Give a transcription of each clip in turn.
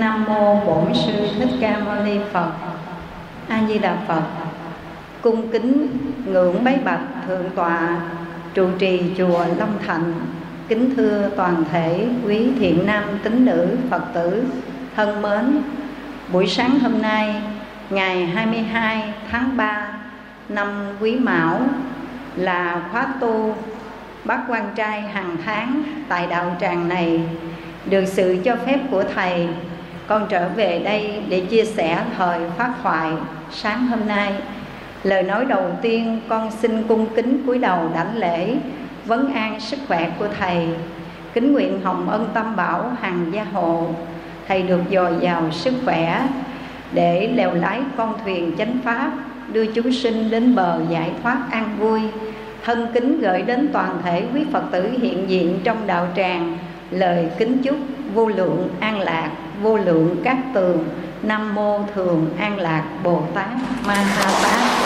Nam mô Bổn sư Thích Ca Mâu Ni Phật. A Di Đà Phật. Cung kính ngưỡng bái bạch thượng tọa, trụ trì chùa Long Thành. Kính thưa toàn thể quý thiện nam tín nữ Phật tử, thân mến. Buổi sáng hôm nay, ngày 22 tháng 3 năm Quý Mão, là khóa tu bác quan trai hàng tháng tại đạo tràng này, được sự cho phép của thầy con trở về đây để chia sẻ thời phát thoại sáng hôm nay. Lời nói đầu tiên, con xin cung kính cúi đầu đảnh lễ, vấn an sức khỏe của thầy. Kính nguyện hồng ân tâm bảo hằng gia hộ. Thầy được dồi dào sức khỏe để lèo lái con thuyền chánh pháp, đưa chúng sinh đến bờ giải thoát an vui. Thân kính gửi đến toàn thể quý phật tử hiện diện trong đạo tràng, lời kính chúc vô lượng an lạc vô lượng các tường, nam mô thường an lạc bồ tát ma ha tát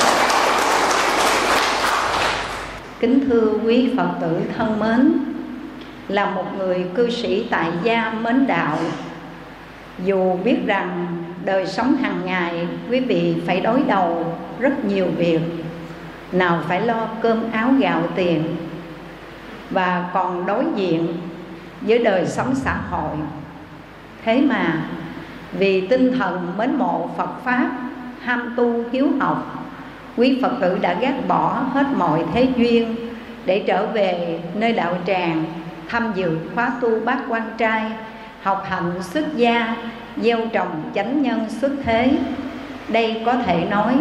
kính thưa quý phật tử thân mến, là một người cư sĩ tại gia mến đạo. Dù biết rằng đời sống hàng ngày quý vị phải đối đầu rất nhiều việc, nào phải lo cơm áo gạo tiền, và còn đối diện với đời sống xã hội thế mà, vì tinh thần mến mộ phật pháp, ham tu hiếu học, quý phật tử đã gác bỏ hết mọi thế duyên để trở về nơi đạo tràng, tham dự khóa tu bát quan trai, học hạnh xuất gia, gieo trồng chánh nhân xuất thế. Đây có thể nói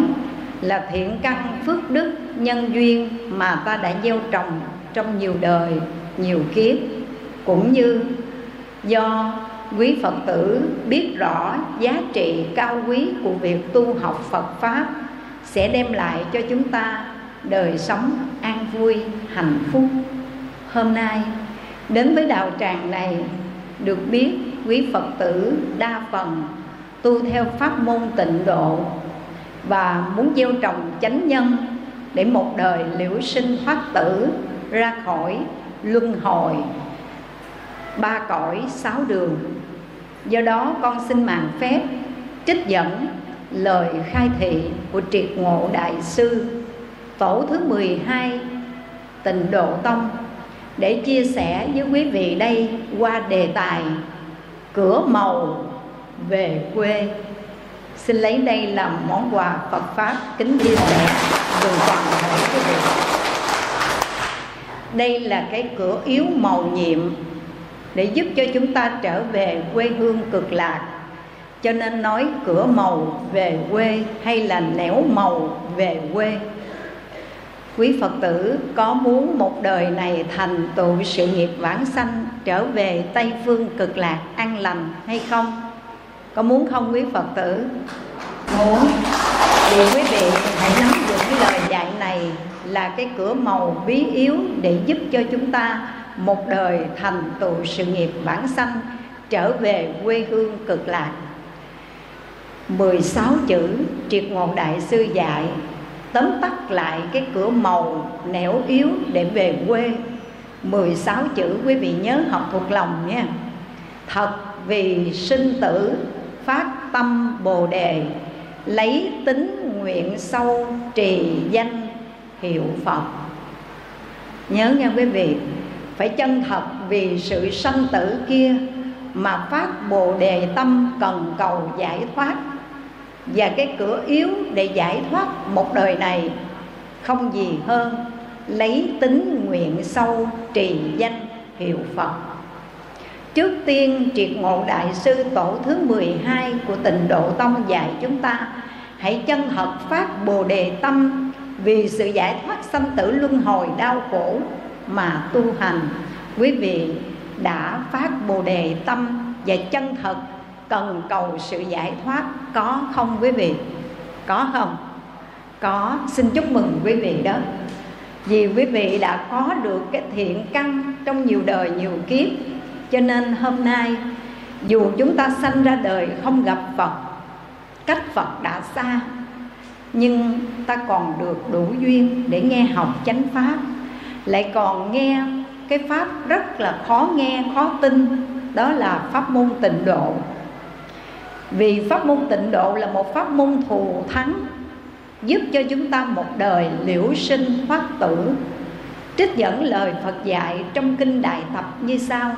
là thiện căn phước đức nhân duyên mà ta đã gieo trồng trong nhiều đời, nhiều kiếp, cũng như do quý phật tử biết rõ giá trị cao quý của việc tu học phật pháp sẽ đem lại cho chúng ta đời sống an vui, hạnh phúc. Hôm nay, đến với đạo tràng này, được biết quý phật tử đa phần tu theo pháp môn tịnh độ và muốn gieo trồng chánh nhân để một đời liễu sinh thoát tử ra khỏi luân hồi ba cõi, sáu đường. Do đó con xin mạng phép, trích dẫn lời khai thị của triệt ngộ đại sư tổ thứ 12 tịnh độ tông, để chia sẻ với quý vị đây qua đề tài cửa màu về quê. Xin lấy đây làm món quà Phật pháp kính chia sẻ cùng toàn thể quý vị. Đây là cái cửa yếu màu nhiệm để giúp cho chúng ta trở về quê hương cực lạc. Cho nên nói cửa màu về quê hay là nẻo màu về quê. Quý phật tử, có muốn một đời này thành tựu sự nghiệp vãng sanh, trở về tây phương cực lạc an lành hay không? Có muốn không, quý phật tử? Muốn. Thì quý vị hãy nắm được cái lời dạy này là cái cửa màu bí yếu để giúp cho chúng ta một đời thành tựu sự nghiệp bản sanh, trở về quê hương cực lạc. 16 chữ triệt ngộ đại sư dạy, tóm tắt lại cái cửa màu nẻo yếu để về quê. 16 chữ quý vị nhớ học thuộc lòng nha. Thật vì sinh tử, phát tâm bồ đề, Lấy tính nguyện sâu trì danh hiệu Phật. Nhớ nghe quý vị phải chân thật vì sự sanh tử kia Mà phát bồ đề tâm cần cầu giải thoát. Và cái cửa yếu để giải thoát một đời này Không gì hơn Lấy tính nguyện sâu trì danh hiệu Phật. Trước tiên, triệt ngộ đại sư tổ thứ 12 của tịnh độ tông dạy chúng ta, Hãy chân thật phát bồ đề tâm Vì sự giải thoát sanh tử luân hồi đau khổ mà tu hành Quý vị đã phát bồ đề tâm và chân thật cần cầu sự giải thoát có không quý vị? Có không? Có, xin chúc mừng quý vị đó Vì quý vị đã có được cái thiện căn trong nhiều đời nhiều kiếp cho nên hôm nay dù chúng ta sanh ra đời không gặp phật cách phật đã xa nhưng ta còn được đủ duyên để nghe học chánh pháp lại còn nghe cái pháp rất là khó nghe, khó tin, đó là pháp môn tịnh độ. Vì pháp môn tịnh độ là một pháp môn thù thắng, giúp cho chúng ta một đời liễu sinh thoát tử trích dẫn lời phật dạy trong kinh đại tập như sau.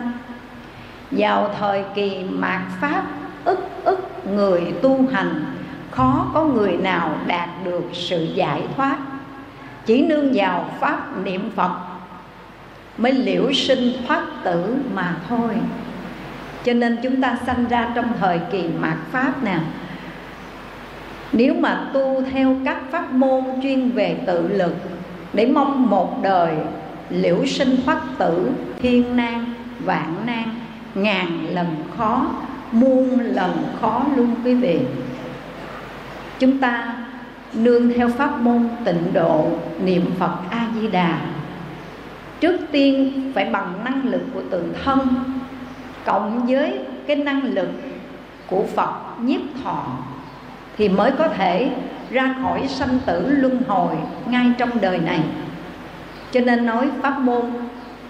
Vào thời kỳ mạt pháp, ức ức người tu hành, khó có người nào đạt được sự giải thoát chỉ nương vào pháp niệm phật mới liễu sinh thoát tử mà thôi. Cho nên chúng ta sanh ra trong thời kỳ mạt pháp nè. Nếu mà tu theo các pháp môn chuyên về tự lực để mong một đời liễu sinh thoát tử, thiên nan, vạn nan, ngàn lần khó, muôn lần khó luôn quý vị. Chúng ta nương theo pháp môn tịnh độ, niệm phật a di đà trước tiên phải bằng năng lực của tự thân, cộng với cái năng lực của phật nhiếp thọ, thì mới có thể ra khỏi sanh tử luân hồi ngay trong đời này. Cho nên nói pháp môn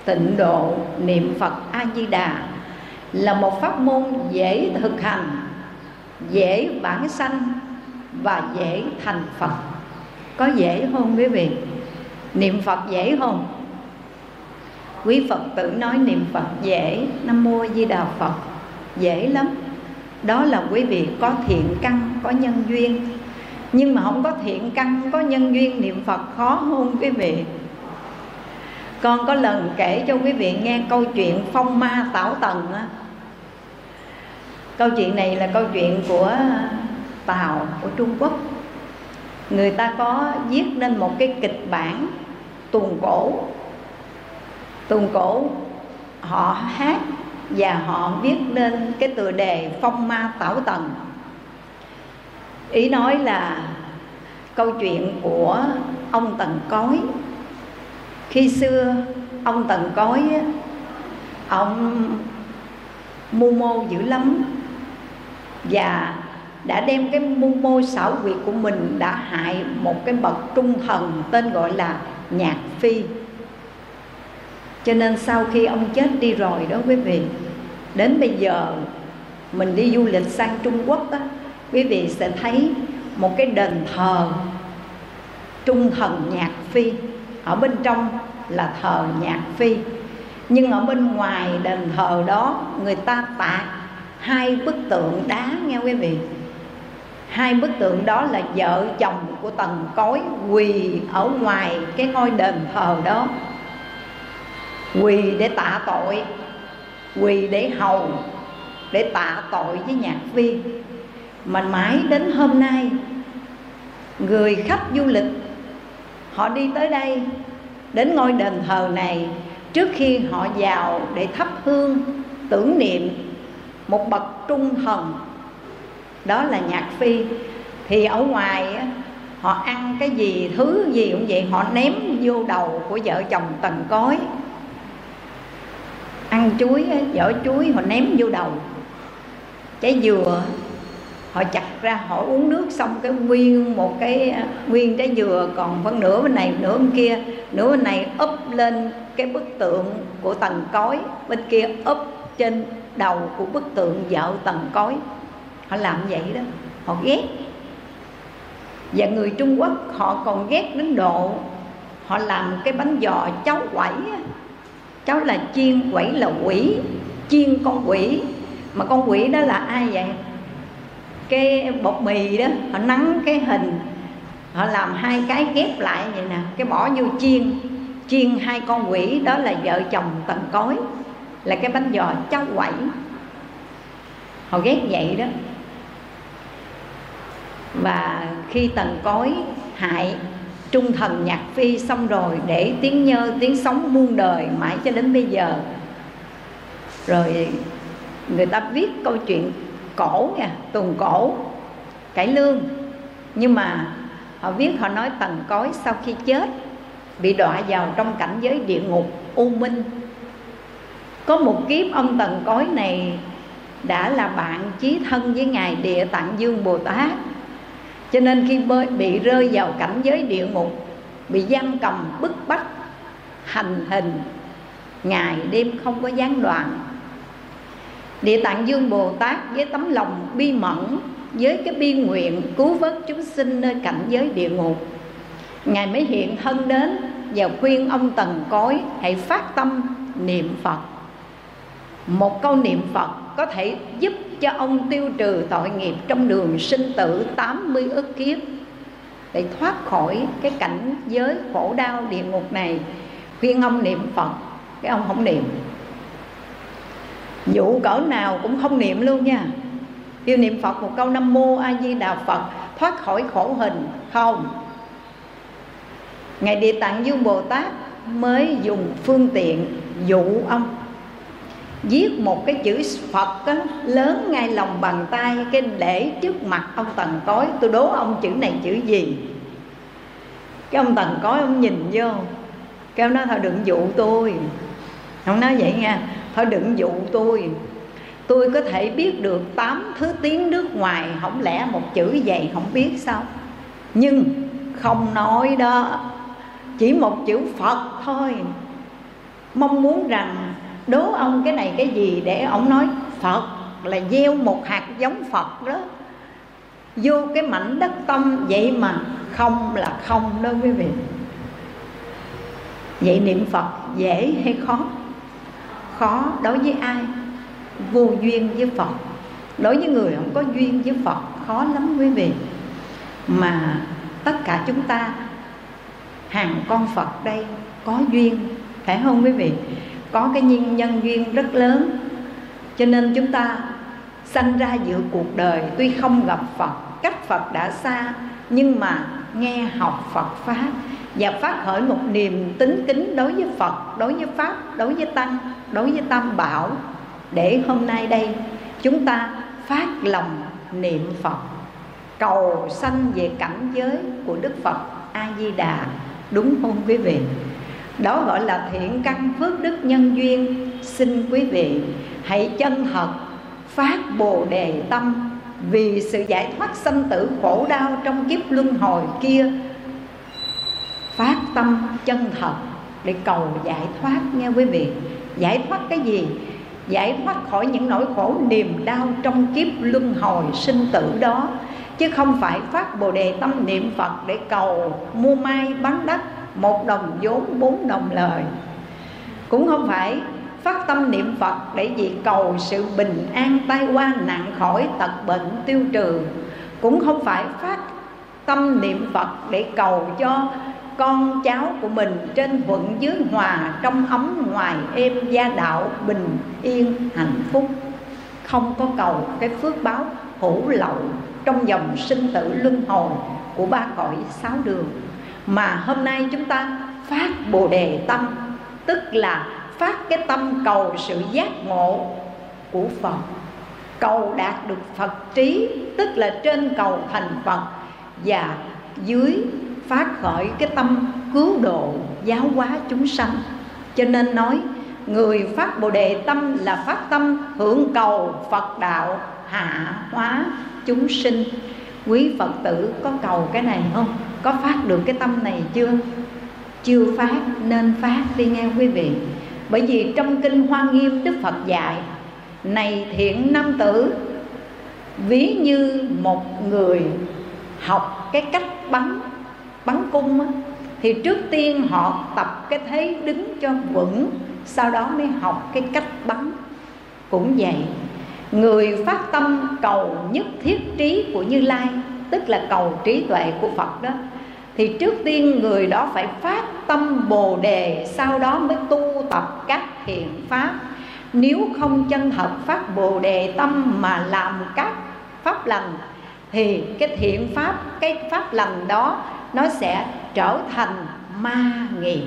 tịnh độ, niệm phật a di đà là một pháp môn dễ thực hành, dễ bản sanh và dễ thành phật. Có dễ không quý vị? Niệm phật dễ không? Quý phật tử nói niệm phật dễ, nam mô di đà phật, dễ lắm. Đó là quý vị có thiện căn, có nhân duyên. Nhưng mà không có thiện căn, có nhân duyên niệm phật khó hơn quý vị? Con có lần kể cho quý vị nghe câu chuyện phong ma tảo tần á. Câu chuyện này là câu chuyện của tàu của trung quốc. Người ta có viết nên một cái kịch bản tuồng cổ. Tuồng cổ, họ hát và họ viết nên cái tựa đề phong ma tảo tần. Ý nói là câu chuyện của ông tần cói. Khi xưa, ông tần cói ông mưu mô dữ lắm và đã đem cái mưu mô xảo quyệt của mình đã hại một cái bậc trung thần tên gọi là nhạc phi. Cho nên sau khi ông chết đi rồi đó quý vị đến bây giờ mình đi du lịch sang trung quốc đó, quý vị sẽ thấy một cái đền thờ trung thần nhạc phi. Ở bên trong là thờ nhạc phi. Nhưng ở bên ngoài đền thờ đó người ta tạc hai bức tượng đá nghe quý vị hai bức tượng đó là vợ chồng của tần cối quỳ ở ngoài cái ngôi đền thờ đó. Quỳ để tạ tội, quỳ để hầu, để tạ tội với nhạc viên mà mãi đến hôm nay, người khách du lịch, họ đi tới đây, đến ngôi đền thờ này, trước khi họ vào để thắp hương, tưởng niệm một bậc trung thần đó là nhạc phi. Thì ở ngoài họ ăn cái gì, thứ gì cũng vậy, họ ném vô đầu của vợ chồng tần cối. Ăn chuối vỏ chuối họ ném vô đầu. Trái dừa, họ chặt ra, họ uống nước xong cái nguyên một cái, nguyên trái dừa, còn phân nửa bên này, nửa bên kia, nửa bên này úp lên cái bức tượng của tầng cối, bên kia úp trên đầu của bức tượng vợ tầng cối họ làm vậy đó. Họ ghét. Và người trung quốc, họ còn ghét đến độ họ làm cái bánh giò cháu quẩy cháu là chiên quẩy là quỷ, chiên con quỷ. Mà con quỷ đó là ai vậy? Cái bột mì đó, họ nắng cái hình. Họ làm hai cái ghép lại vậy nè. Cái bỏ vô chiên. Chiên hai con quỷ, đó là vợ chồng tần cối. Là cái bánh giò cháu quẩy. Họ ghét vậy đó và khi tần cối hại trung thần nhạc phi xong rồi để tiếng nhơ, tiếng sống muôn đời mãi cho đến bây giờ. Rồi người ta viết câu chuyện cổ nha tuần cổ, cải lương. Nhưng mà họ viết, họ nói tần cối sau khi chết, bị đọa vào trong cảnh giới địa ngục u minh. Có một kiếp ông tần cối này đã là bạn chí thân với ngài địa tạng dương bồ tát cho nên khi bị rơi vào cảnh giới địa ngục, bị giam cầm bức bách, hành hình, ngày đêm không có gián đoạn. Địa tạng dương bồ tát với tấm lòng bi mẫn, với cái bi nguyện cứu vớt chúng sinh nơi cảnh giới địa ngục, ngài mới hiện thân đến và khuyên ông tần cối hãy phát tâm niệm phật. Một câu niệm phật có thể giúp cho ông tiêu trừ tội nghiệp trong đường sinh tử 80 ức kiếp. Để thoát khỏi cái cảnh giới khổ đau địa ngục này, khuyên ông niệm phật. Cái ông không niệm. Dụ cỡ nào cũng không niệm luôn nha. Kêu niệm phật một câu nam mô a di đà phật, thoát khỏi khổ hình, không. Ngài địa tạng dương bồ tát mới dùng phương tiện dụ ông viết một cái chữ Phật á, lớn ngay lòng bàn tay cái để trước mặt ông Tần Cối tôi đố ông chữ này chữ gì? Cái ông Tần Cối ông nhìn vô cái ông nói thôi đừng dụ tôi. Ông nói vậy nha thôi đừng dụ tôi. Tôi có thể biết được tám thứ tiếng nước ngoài không lẽ một chữ vậy không biết sao? Nhưng không nói đó chỉ một chữ phật thôi. Mong muốn rằng đố ông cái này cái gì để ông nói phật là gieo một hạt giống phật đó. Vô cái mảnh đất tâm vậy mà không là không đó quý vị. Vậy niệm phật dễ hay khó? Khó đối với ai? Vô duyên với phật. Đối với người không có duyên với phật, khó lắm quý vị. Mà tất cả chúng ta, hàng con phật đây có duyên, phải không quý vị? Có cái nhân nhân duyên rất lớn. Cho nên chúng ta sanh ra giữa cuộc đời, tuy không gặp phật, cách phật đã xa, nhưng mà nghe học phật pháp và phát khởi một niềm tính kính đối với phật, đối với pháp, đối với tăng, đối với tam bảo. Để hôm nay đây, chúng ta phát lòng niệm phật, cầu sanh về cảnh giới của đức phật a di đà. Đúng không quý vị? Đó gọi là thiện căn phước đức nhân duyên. Xin quý vị hãy chân thật phát bồ đề tâm vì sự giải thoát sanh tử khổ đau trong kiếp luân hồi kia. Phát tâm chân thật để cầu giải thoát nha quý vị. Giải thoát cái gì? Giải thoát khỏi những nỗi khổ niềm đau trong kiếp luân hồi sinh tử đó. Chứ không phải phát bồ đề tâm niệm phật để cầu mua mai bán đất một đồng vốn, bốn đồng lời. Cũng không phải phát tâm niệm phật để vì cầu sự bình an tai qua nạn khỏi tật bệnh tiêu trừ. Cũng không phải phát tâm niệm phật để cầu cho con cháu của mình trên thuận dưới hòa trong ấm ngoài êm gia đạo bình yên hạnh phúc. Không có cầu cái phước báo hữu lậu trong dòng sinh tử luân hồi của ba cõi sáu đường mà hôm nay chúng ta phát bồ đề tâm, tức là phát cái tâm cầu sự giác ngộ của phật. Cầu đạt được phật trí, tức là trên cầu thành phật, và dưới phát khởi cái tâm cứu độ giáo hóa chúng sanh. Cho nên nói, người phát bồ đề tâm là phát tâm hưởng cầu phật đạo hạ hóa chúng sinh quý phật tử có cầu cái này không? Có phát được cái tâm này chưa? Chưa phát nên phát đi nghe quý vị. Bởi vì trong kinh hoa nghiêm đức phật dạy này thiện nam tử ví như một người học cái cách bắn bắn cung á, thì trước tiên họ tập cái thế đứng cho vững sau đó mới học cái cách bắn. Cũng vậy người phát tâm cầu nhất thiết trí của như lai, tức là cầu trí tuệ của phật đó, thì trước tiên người đó phải phát tâm bồ đề, sau đó mới tu tập các thiện pháp. Nếu không chân thật phát bồ đề tâm mà làm các pháp lành, thì cái thiện pháp, cái pháp lành đó nó sẽ trở thành ma nghiệp.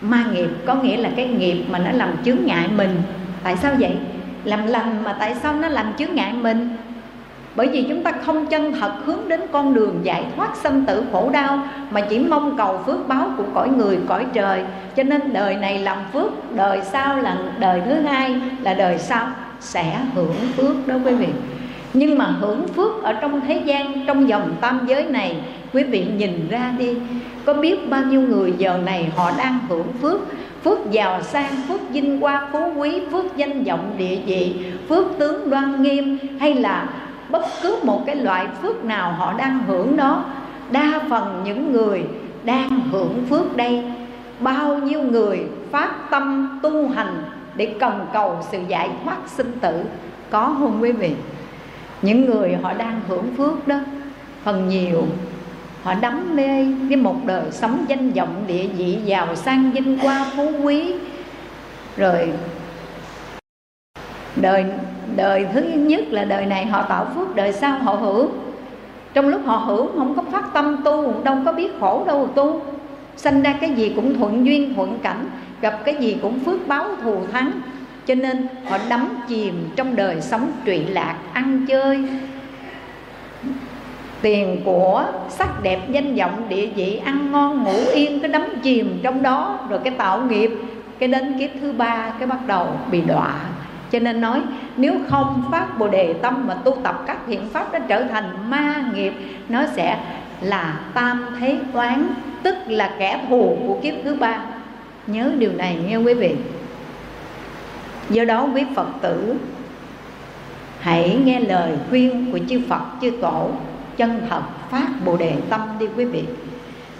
Ma nghiệp có nghĩa là cái nghiệp mà nó làm chướng ngại mình. Tại sao vậy? Làm lành mà tại sao nó làm chướng ngại mình? Bởi vì chúng ta không chân thật hướng đến con đường giải thoát sanh tử khổ đau, mà chỉ mong cầu phước báo của cõi người, cõi trời. Cho nên đời này làm phước, đời sau là đời thứ hai, là đời sau sẽ hưởng phước đó quý vị. Nhưng mà hưởng phước ở trong thế gian, trong dòng tam giới này, quý vị nhìn ra đi, có biết bao nhiêu người giờ này họ đang hưởng phước? Phước giàu sang, phước vinh hoa phú quý, phước danh vọng địa vị, phước tướng đoan nghiêm, hay là bất cứ một cái loại phước nào họ đang hưởng đó, đa phần những người đang hưởng phước đây, bao nhiêu người phát tâm tu hành để cần cầu sự giải thoát sinh tử, có không quý vị? Những người họ đang hưởng phước đó, phần nhiều họ đắm mê với một đời sống danh vọng địa vị giàu sang vinh hoa phú quý. Rồi đời đời thứ nhất là đời này họ tạo phước, đời sau họ hưởng. Trong lúc họ hưởng, không có phát tâm tu, đâu có biết khổ đâu tu. Sanh ra cái gì cũng thuận duyên, thuận cảnh, gặp cái gì cũng phước báo, thù thắng. Cho nên họ đắm chìm trong đời sống trụy lạc, ăn chơi tiền của sắc đẹp danh vọng địa vị, ăn ngon, ngủ yên, cái đắm chìm trong đó, rồi cái tạo nghiệp, cái đến kiếp thứ ba, cái bắt đầu bị đọa. Cho nên nói, nếu không phát bồ đề tâm mà tu tập các thiện pháp nó trở thành ma nghiệp, nó sẽ là tam thế toán tức là kẻ thù của kiếp thứ ba. Nhớ điều này nghe quý vị. Do đó quý phật tử, hãy nghe lời khuyên của chư phật, chư tổ chân thật phát bồ đề tâm đi quý vị.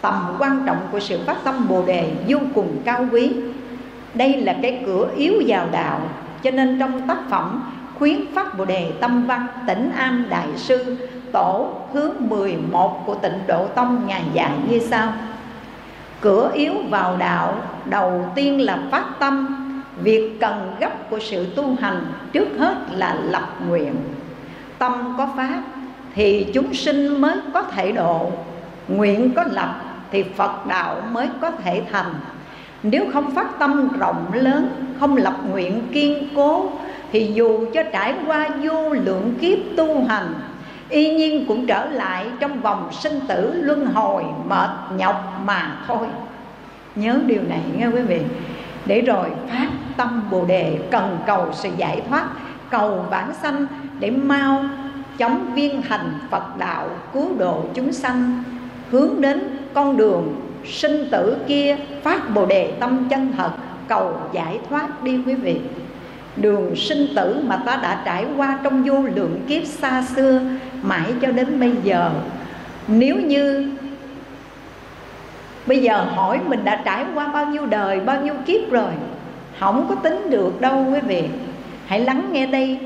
Tầm quan trọng của sự phát tâm bồ đề vô cùng cao quý. Đây là cái cửa yếu vào đạo, cho nên trong tác phẩm khuyến phát bồ đề tâm văn tỉnh am đại sư, tổ hướng 11 của tịnh độ tông ngài dạy như sau. Cửa yếu vào đạo, đầu tiên là phát tâm. Việc cần gấp của sự tu hành trước hết là lập nguyện. Tâm có pháp thì chúng sinh mới có thể độ. Nguyện có lập thì phật đạo mới có thể thành. Nếu không phát tâm rộng lớn, không lập nguyện kiên cố, thì dù cho trải qua vô lượng kiếp tu hành, y nhiên cũng trở lại trong vòng sinh tử luân hồi mệt nhọc mà thôi. Nhớ điều này nghe quý vị. Để rồi phát tâm bồ đề, cần cầu sự giải thoát, cầu bản sanh để mau chống viên hành phật đạo cứu độ chúng sanh, hướng đến con đường sinh tử kia phát bồ đề tâm chân thật, cầu giải thoát đi quý vị. Đường sinh tử mà ta đã trải qua trong vô lượng kiếp xa xưa, mãi cho đến bây giờ. Nếu như bây giờ hỏi mình đã trải qua bao nhiêu đời, bao nhiêu kiếp rồi, không có tính được đâu quý vị. Hãy lắng nghe đây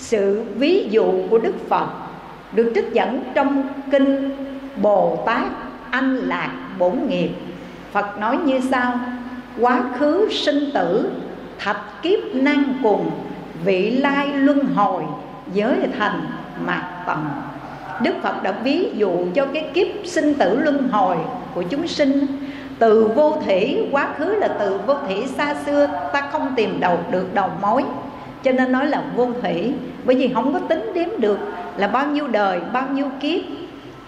sự ví dụ của đức phật được trích dẫn trong kinh bồ tát anh lạc bổn nghiệp. Phật nói như sau quá khứ sinh tử thạch kiếp nan cùng vị lai luân hồi giới thành mạt tận Đức Phật đã ví dụ cho cái kiếp sinh tử luân hồi của chúng sinh. Từ vô thủy, quá khứ là từ vô thủy xa xưa Ta không tìm đầu được đầu mối. Cho nên nói là vô thủy. Bởi vì không có tính đếm được là bao nhiêu đời, bao nhiêu kiếp.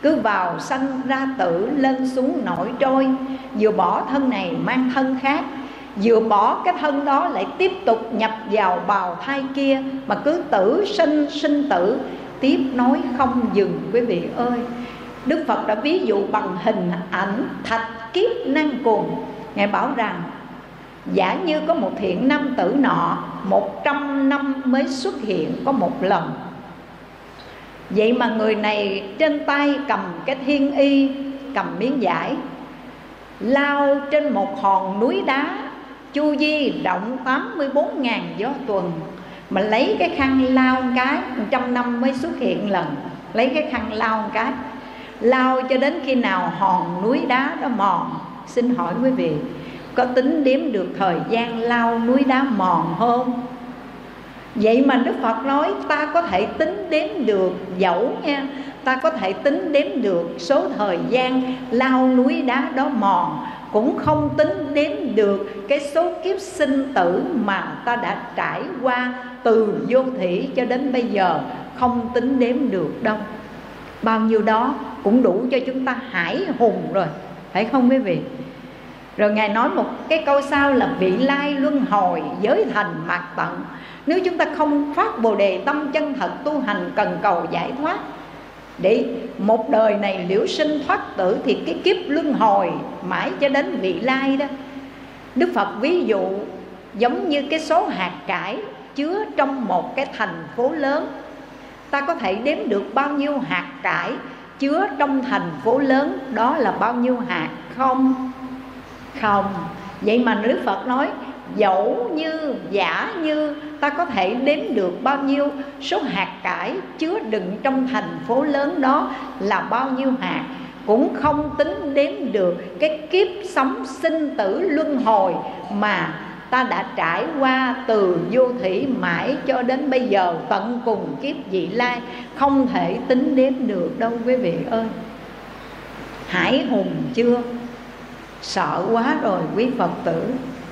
Cứ vào sanh ra tử, lên xuống nổi trôi. Vừa bỏ thân này mang thân khác. Vừa bỏ cái thân đó lại tiếp tục nhập vào bào thai kia. Mà cứ tử sinh sinh tử. Tiếp nối không dừng quý vị ơi. Đức Phật đã ví dụ bằng hình ảnh thạch kiếp năng cùng Ngài bảo rằng Giả như có một thiện nam tử nọ, Một trăm năm mới xuất hiện có một lần. Vậy mà người này trên tay cầm cái thiên y, Cầm miếng giải Lao trên một hòn núi đá, Chu vi rộng 84 ngàn gió tuần, Mà lấy cái khăn lao cái Trăm năm mới xuất hiện lần. Lấy cái khăn lao cái, Lao cho đến khi nào hòn núi đá đó mòn. Xin hỏi quý vị có tính đếm được thời gian lao núi đá mòn không? Vậy mà Đức Phật nói, ta có thể tính đếm được dẫu nha. Ta có thể tính đếm được số thời gian lao núi đá đó mòn. Cũng không tính đếm được cái số kiếp sinh tử mà ta đã trải qua từ vô thủy cho đến bây giờ. Không tính đếm được đâu. Bao nhiêu đó cũng đủ cho chúng ta hải hùng rồi. Phải không quý vị? Rồi ngài nói một cái câu sau là vị lai luân hồi giới thành mạc tận. Nếu chúng ta không phát bồ đề tâm chân thật tu hành cần cầu giải thoát, để một đời này liễu sinh thoát tử thì cái kiếp luân hồi mãi cho đến vị lai đó. Đức phật ví dụ giống như cái số hạt cải chứa trong một cái thành phố lớn. Ta có thể đếm được bao nhiêu hạt cải chứa trong thành phố lớn, đó là bao nhiêu hạt không? Không. Vậy mà đức phật nói, dẫu như, giả như, ta có thể đếm được bao nhiêu số hạt cải chứa đựng trong thành phố lớn đó là bao nhiêu hạt, cũng không tính đếm được cái kiếp sống sinh tử luân hồi mà ta đã trải qua từ vô thủy mãi cho đến bây giờ tận cùng kiếp vị lai, không thể tính đếm được đâu quý vị ơi. Hải hùng chưa? Sợ quá rồi, quý phật tử.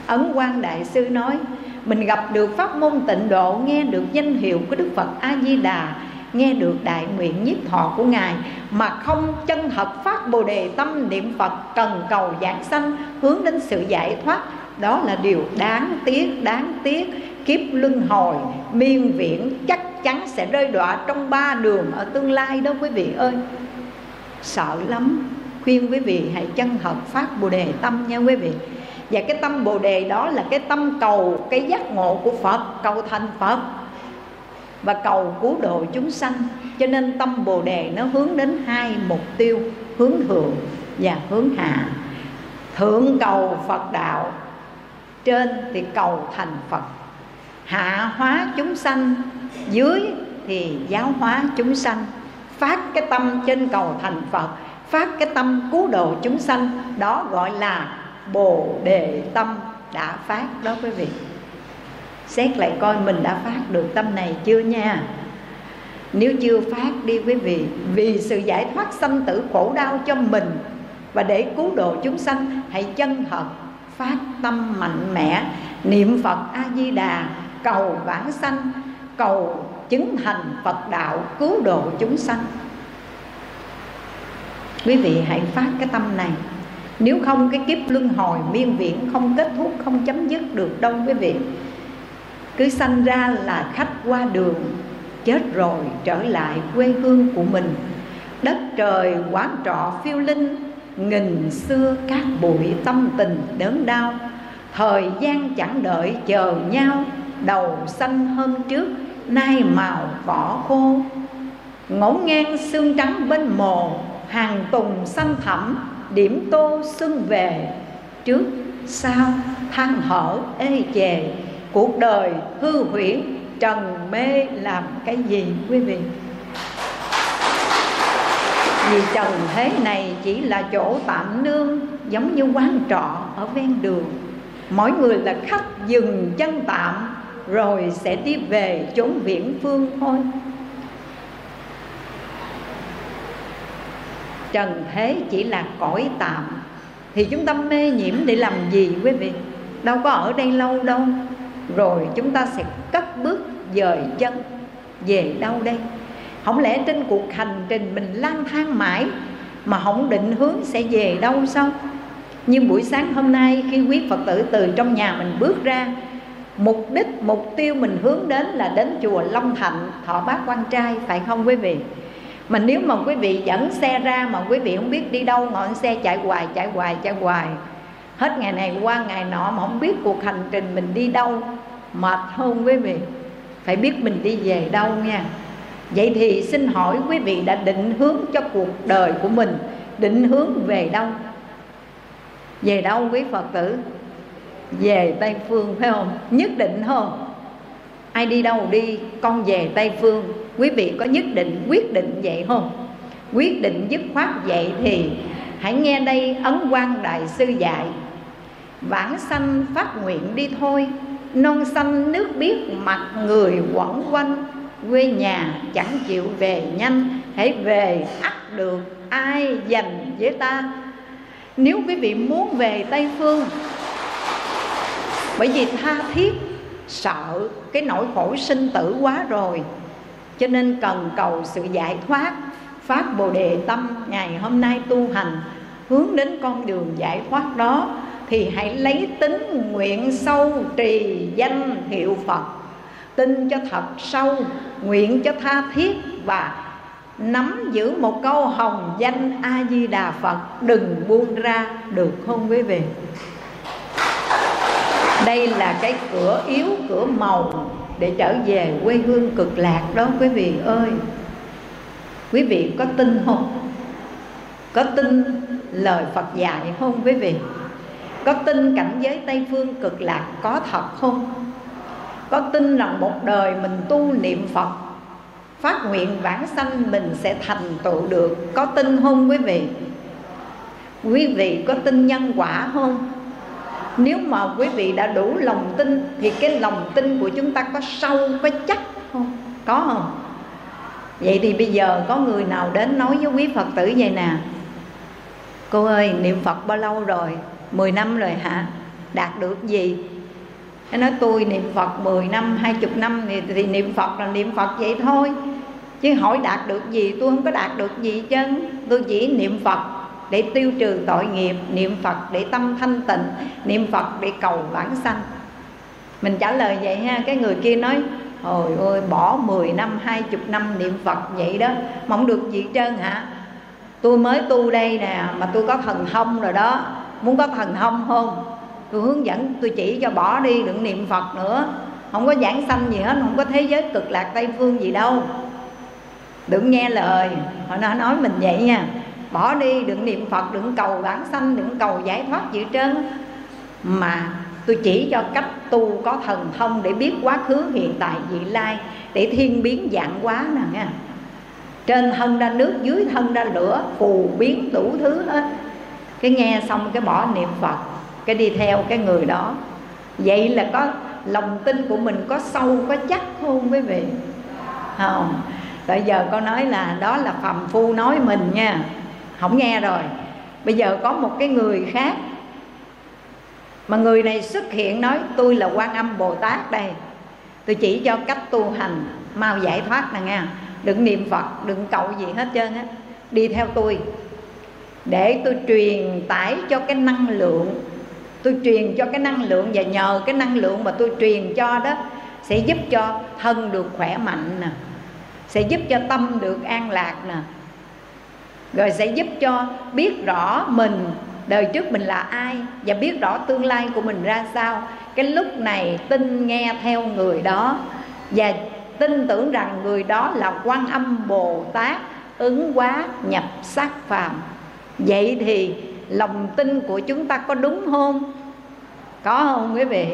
Ấn quan đại sư nói, mình gặp được pháp môn tịnh độ, nghe được danh hiệu của đức phật a di đà nghe được đại nguyện nhiếp thọ của ngài, mà không chân thật phát bồ đề tâm niệm phật cần cầu giảng sanh, hướng đến sự giải thoát. Đó là điều đáng tiếc đáng tiếc. Kiếp luân hồi, miên viễn, chắc chắn sẽ rơi đọa trong ba đường ở tương lai đó, quý vị ơi. Sợ lắm khuyên quý vị hãy chân thật phát bồ đề tâm nha quý vị. Và cái tâm bồ đề đó là cái tâm cầu, cái giác ngộ của phật, cầu thành phật và cầu cứu độ chúng sanh. Cho nên tâm bồ đề nó hướng đến hai mục tiêu, hướng thượng và hướng hạ. Thượng cầu phật đạo, trên thì cầu thành phật. Hạ hóa chúng sanh, dưới thì giáo hóa chúng sanh. Phát cái tâm trên cầu thành phật phát cái tâm cứu độ chúng sanh, đó gọi là bồ đề tâm đã phát đó quý vị. Xét lại coi mình đã phát được tâm này chưa nha. Nếu chưa phát đi quý vị, vì sự giải thoát sanh tử khổ đau cho mình và để cứu độ chúng sanh, hãy chân thật phát tâm mạnh mẽ. Niệm phật a di đà, cầu vãng sanh, cầu chứng thành phật đạo cứu độ chúng sanh quý vị hãy phát cái tâm này. Nếu không, cái kiếp luân hồi, miên viễn, không kết thúc, không chấm dứt được đâu, quý vị. Cứ sanh ra là khách qua đường, chết rồi trở lại quê hương của mình. Đất trời quán trọ phiêu linh, nghìn xưa các bụi tâm tình đớn đau. Thời gian chẳng đợi chờ nhau, đầu xanh hôm trước, nay màu vỏ khô. Ngổn ngang xương trắng bên mồ hàng tùng xanh thẳm, điểm tô xuân về. Trước, sau, than hở, ê chề. Cuộc đời hư huyễn trần mê làm cái gì quý vị? Vì trần thế này chỉ là chỗ tạm nương, giống như quán trọ ở ven đường. Mỗi người là khách dừng chân tạm, rồi sẽ tiếp về chốn viễn phương thôi. Trần thế chỉ là cõi tạm, thì chúng ta mê nhiễm để làm gì quý vị? Đâu có ở đây lâu đâu. Rồi chúng ta sẽ cất bước dời chân về đâu đây? Không lẽ trên cuộc hành trình mình lang thang mãi mà không định hướng sẽ về đâu sao? Nhưng buổi sáng hôm nay khi quý phật tử từ trong nhà mình bước ra, mục đích, mục tiêu mình hướng đến là đến chùa long thạnh, thọ bát quan trai, phải không quý vị? Mà nếu mà quý vị dẫn xe ra mà quý vị không biết đi đâu ngọn xe chạy hoài chạy hoài chạy hoài. Hết ngày này qua ngày nọ mà không biết cuộc hành trình mình đi đâu, mệt hơn quý vị. Phải biết mình đi về đâu nha. Vậy thì xin hỏi quý vị đã định hướng cho cuộc đời của mình, định hướng về đâu? Về đâu quý phật tử? Về tây phương, phải không? Nhất định không? Ai đi đâu đi, con về tây phương. Quý vị có nhất định quyết định vậy không? Quyết định dứt khoát vậy thì hãy nghe đây ấn quan đại sư dạy. Vãng sanh phát nguyện đi thôi, non xanh nước biếc mặt người quẩn quanh. Quê nhà chẳng chịu về nhanh, hãy về ắt được ai dành với ta. Nếu quý vị muốn về tây phương, bởi vì tha thiết sợ cái nỗi khổ sinh tử quá rồi. Cho nên cần cầu sự giải thoát, phát bồ đề tâm ngày hôm nay tu hành, hướng đến con đường giải thoát đó, thì hãy lấy tính nguyện sâu trì danh hiệu phật. Tin cho thật sâu, nguyện cho tha thiết và nắm giữ một câu hồng danh a di đà phật đừng buông ra, được không quý vị? Đây là cái cửa yếu, cửa màu để trở về quê hương cực lạc đó, quý vị ơi. Quý vị có tin không? Có tin lời phật dạy không, quý vị? Có tin cảnh giới tây phương cực lạc có thật không? Có tin rằng một đời mình tu niệm phật, phát nguyện vãng sanh mình sẽ thành tựu được. Có tin không, quý vị? Quý vị có tin nhân quả không? Nếu mà quý vị đã đủ lòng tin thì cái lòng tin của chúng ta có sâu có chắc không? Có không? Vậy thì bây giờ có người nào đến nói với quý phật tử vậy nè? Cô ơi niệm phật bao lâu rồi? 10 năm rồi hả? Đạt được gì? Nó nói tôi niệm Phật 10 năm, 20 năm thì, thì niệm Phật là niệm Phật vậy thôi. Chứ hỏi đạt được gì? Tôi không có đạt được gì chứ Tôi chỉ niệm Phật để tiêu trừ tội nghiệp Niệm Phật để tâm thanh tịnh Niệm Phật để cầu vãng sanh. Mình trả lời vậy ha Cái người kia nói Hồi ơi bỏ 10 năm, 20 năm niệm Phật vậy đó Mà không được gì trơn hả? Tôi mới tu đây nè Mà tôi có thần thông rồi đó Muốn có thần thông không? Tôi hướng dẫn tôi chỉ cho bỏ đi đừng niệm Phật nữa. Không có giảng sanh gì hết Không có thế giới cực lạc Tây Phương gì đâu. Đừng nghe lời Họ nói mình vậy nha. Bỏ đi, đừng niệm Phật, Đừng cầu bản sanh, Đừng cầu giải thoát gì trơn. Mà tôi chỉ cho cách tu có thần thông Để biết quá khứ, hiện tại, vị lai, Để thiên biến dạng quá nè nha trên thân ra nước, dưới thân ra lửa, phù biến đủ thứ hết. Cái nghe xong cái bỏ niệm phật, cái đi theo cái người đó. Vậy là có lòng tin của mình có sâu, có chắc không quý vị? Không. Bây giờ con nói là đó là phàm phu nói mình nha không nghe rồi. Bây giờ có một cái người khác. Mà người này xuất hiện nói, tôi là quan âm bồ tát đây. Tôi chỉ cho cách tu hành, mau giải thoát nè nghe. Đừng niệm phật, đừng cầu gì hết trơn á. Đi theo tôi. Để tôi truyền tải cho cái năng lượng. Tôi truyền cho cái năng lượng và nhờ cái năng lượng mà tôi truyền cho đó, sẽ giúp cho thân được khỏe mạnh nè. Sẽ giúp cho tâm được an lạc nè rồi sẽ giúp cho biết rõ mình, đời trước mình là ai và biết rõ tương lai của mình ra sao. Cái lúc này tin nghe theo người đó và tin tưởng rằng người đó là quan âm bồ tát ứng quá nhập sát phàm. Vậy thì lòng tin của chúng ta có đúng không? Có không quý vị?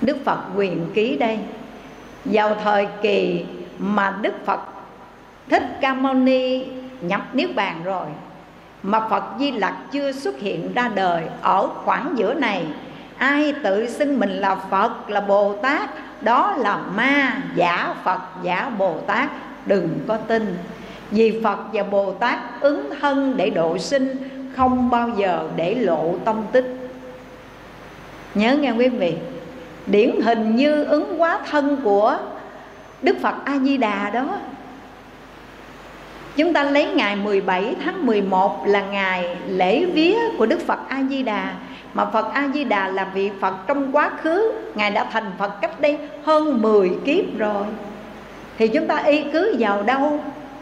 Đức phật quyền ký đây. Vào thời kỳ mà đức phật thích ca mâu ni nhập niết bàn rồi. Mà phật di lặc chưa xuất hiện ra đời ở khoảng giữa này. Ai tự xưng mình là phật, là bồ tát, đó là ma, giả phật, giả bồ tát. Đừng có tin. Vì Phật và Bồ Tát ứng thân để độ sinh, Không bao giờ để lộ tâm tích. Nhớ nghe quý vị, Điển hình như ứng quá thân của Đức Phật A-di-đà đó. Chúng ta lấy ngày 17 tháng 11 là ngày lễ vía của Đức Phật A-di-đà. Mà Phật A-di-đà là vị Phật trong quá khứ. Ngài đã thành Phật cách đây hơn 10 kiếp rồi. Thì chúng ta y cứ vào đâu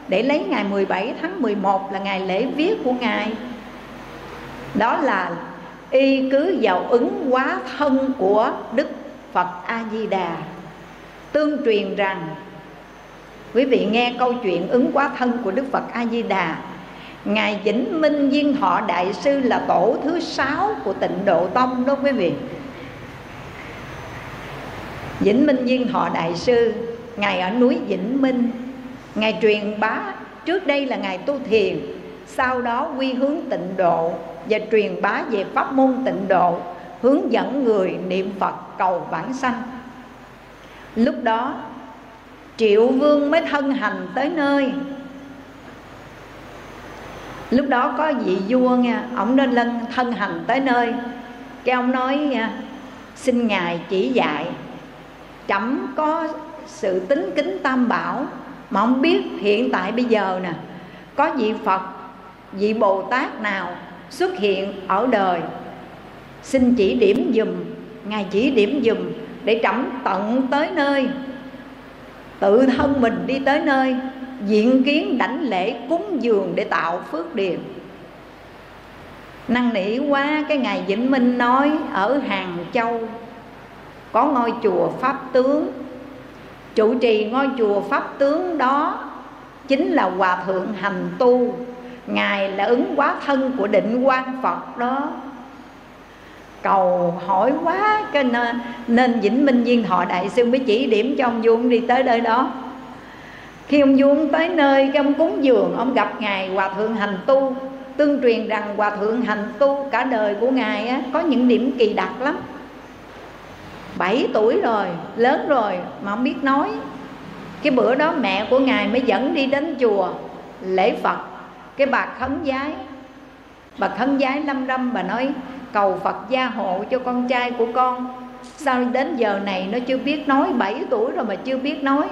để lấy ngày 17 tháng 11 là ngày lễ vía của ngài. Đó là y cứ vào ứng quá thân của đức phật a di đà tương truyền rằng quý vị nghe câu chuyện ứng quá thân của đức phật a di đà ngài vĩnh minh viên thọ đại sư là tổ thứ sáu của tịnh độ tông đó quý vị. Vĩnh minh viên thọ đại sư, ngài ở núi vĩnh minh. Ngài truyền bá, trước đây là Ngài tu thiền, Sau đó quy hướng tịnh độ Và truyền bá về pháp môn tịnh độ, Hướng dẫn người niệm Phật cầu vãng sanh. Lúc đó Triệu vương mới thân hành tới nơi. Lúc đó có vị vua nha Ông nên lên thân hành tới nơi. Cái ông nói, nha, Xin Ngài chỉ dạy. Chấm có sự tính kính tam bảo, mà không biết hiện tại bây giờ nè, có vị phật, vị bồ tát nào xuất hiện ở đời. Xin chỉ điểm dùm ngài chỉ điểm dùm để trẫm tận tới nơi tự thân mình đi tới nơi, diện kiến đảnh lễ cúng dường để tạo phước điền. Năn nỉ quá cái ngài vĩnh minh nói ở hàng châu, có ngôi chùa pháp tướng. Chủ trì ngôi chùa pháp tướng đó chính là hòa thượng hành tu. Ngài là ứng quá thân của định quan phật đó cầu hỏi quá cái nên, nên vĩnh minh viên thọ đại sư mới chỉ điểm cho ông vuông đi tới nơi đó. Khi ông vuông tới nơi cái ông cúng dường ông gặp ngài hòa thượng hành tu. Tương truyền rằng hòa thượng hành tu cả đời của ngài á, có những điểm kỳ đặc lắm. 7 tuổi rồi lớn rồi mà không biết nói. Cái bữa đó mẹ của ngài mới dẫn đi đến chùa lễ phật. Cái bà khấn giái bà khấn giái lâm râm bà nói cầu phật gia hộ cho con trai của con. Sao đến giờ này nó chưa biết nói 7 tuổi rồi mà chưa biết nói.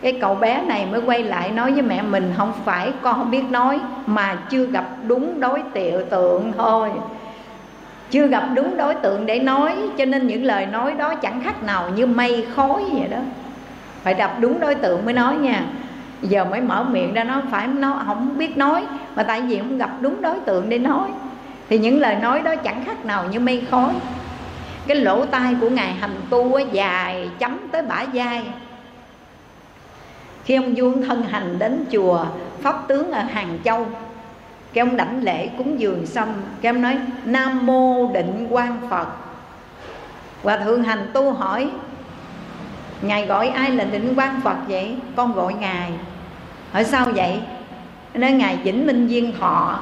Cái cậu bé này mới quay lại nói với mẹ mình, không phải con không biết nói, mà chưa gặp đúng đối tượng thôi. Chưa gặp đúng đối tượng để nói, cho nên những lời nói đó chẳng khác nào như mây khói vậy đó. Phải gặp đúng đối tượng mới nói nha. Giờ mới mở miệng ra nó phải nó không biết nói, mà tại vì không gặp đúng đối tượng để nói thì những lời nói đó chẳng khác nào như mây khói. Cái lỗ tai của ngài hành tu dài chấm tới bả vai. Khi ông vuông thân hành đến chùa, pháp tướng ở hàng châu, cái ông đảnh lễ cúng dường xong, cái ông nói, nam mô định quan phật. Hòa thượng hành tu hỏi, ngài gọi ai là định quan phật vậy? Con gọi ngài. Hỏi, sao vậy? Nói, ngài vĩnh minh viên thọ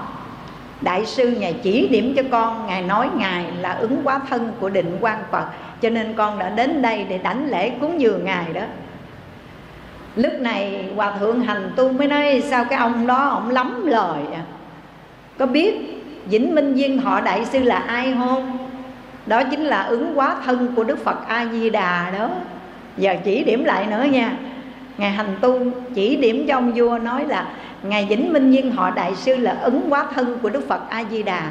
đại sư ngài chỉ điểm cho con, ngài nói ngài là ứng quá thân của định quan phật, cho nên con đã đến đây để đảnh lễ cúng dường ngài đó. Lúc này hòa thượng hành tu mới nói, sao cái ông đó, ông lắm lời à? Có biết vĩnh minh viên thọ đại sư là ai không? Đó chính là ứng quá thân của đức phật a di đà đó. Giờ chỉ điểm lại nữa nha. Ngài hành tu chỉ điểm cho ông vua nói là ngài vĩnh minh viên họ đại sư là ứng quá thân của đức phật a di đà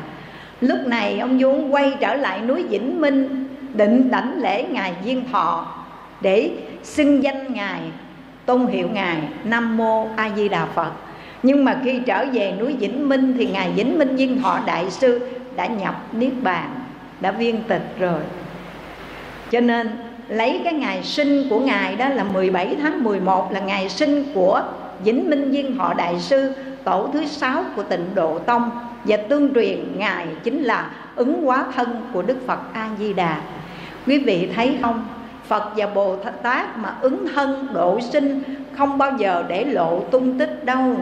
lúc này, ông vốn quay trở lại núi vĩnh minh, định đảnh lễ ngài viên thọ để xưng danh ngài, tôn hiệu ngài nam mô a di đà phật. Nhưng mà khi trở về núi vĩnh minh thì ngài vĩnh minh viên thọ đại sư đã nhập niết bàn, đã viên tịch rồi. Cho nên, lấy cái ngày sinh của ngài đó là 17 tháng 11 là ngày sinh của Vĩnh Minh Viên họ đại sư, tổ thứ sáu của Tịnh Độ Tông, và tương truyền ngài chính là ứng hóa thân của Đức Phật A Di Đà. Quý vị thấy không? Phật và Bồ Tát mà ứng thân độ sinh không bao giờ để lộ tung tích đâu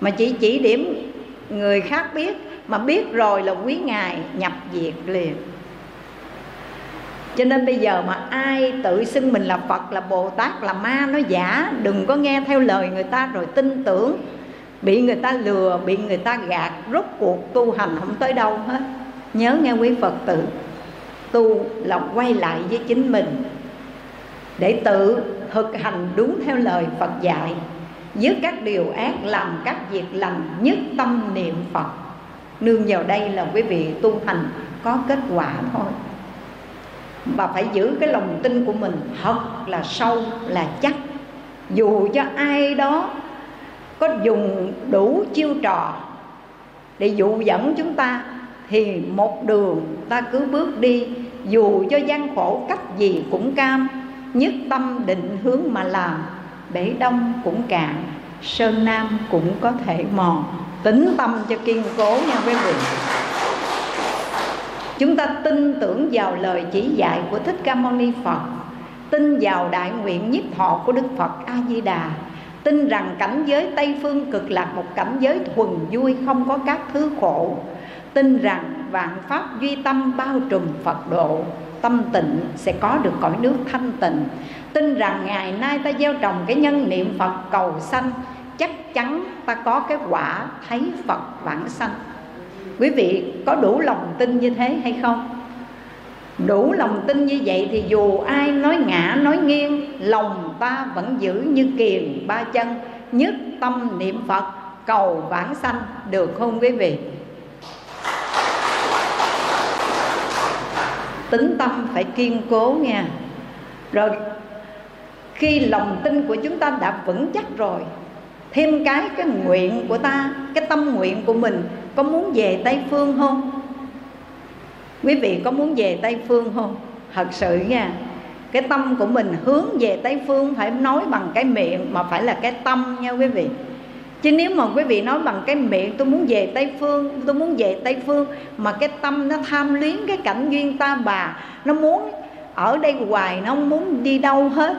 mà chỉ chỉ điểm người khác biết, mà biết rồi là quý ngài nhập diệt liền cho nên bây giờ mà ai tự xưng mình là phật, là bồ tát, là ma nó giả, đừng có nghe theo lời người ta rồi tin tưởng. Bị người ta lừa, bị người ta gạt, rốt cuộc tu hành không tới đâu hết. Nhớ nghe quý phật tử tu là quay lại với chính mình để tự thực hành đúng theo lời phật dạy dứt các điều ác làm các việc lành, nhất tâm niệm phật. Nương vào đây là quý vị tu hành có kết quả thôi và phải giữ cái lòng tin của mình. Thật là sâu là chắc. Dù cho ai đó có dùng đủ chiêu trò để dụ dẫn chúng ta, thì một đường ta cứ bước đi. Dù cho gian khổ cách gì cũng cam, nhất tâm định hướng mà làm, bể đông cũng cạn, sơn nam cũng có thể mòn. Tính tâm cho kiên cố nha quý vị chúng ta tin tưởng vào lời chỉ dạy của thích ca mâu ni phật. Tin vào đại nguyện nhiếp thọ của đức phật a di đà tin rằng cảnh giới tây phương cực lạc một cảnh giới thuần vui không có các thứ khổ. Tin rằng vạn pháp duy tâm bao trùm phật độ. Tâm tịnh sẽ có được cõi nước thanh tịnh. Tin rằng ngày nay ta gieo trồng cái nhân niệm phật cầu sanh, chắc chắn ta có cái quả thấy phật vãng sanh quý vị có đủ lòng tin như thế hay không? Đủ lòng tin như vậy thì dù ai nói ngã, nói nghiêng, lòng ta vẫn giữ như kiền ba chân, nhất tâm niệm phật, cầu vãng sanh, được không quý vị? Tính tâm phải kiên cố nha. Rồi, khi lòng tin của chúng ta đã vững chắc rồi thêm cái cái nguyện của ta, cái tâm nguyện của mình, có muốn về tây phương không? Quý vị có muốn về tây phương không? Thật sự nha, cái tâm của mình hướng về tây phương phải nói bằng cái miệng mà phải là cái tâm nha quý vị. Chứ nếu mà quý vị nói bằng cái miệng, tôi muốn về tây phương, tôi muốn về tây phương, mà cái tâm nó tham luyến cái cảnh duyên ta bà, nó muốn ở đây hoài, nó không muốn đi đâu hết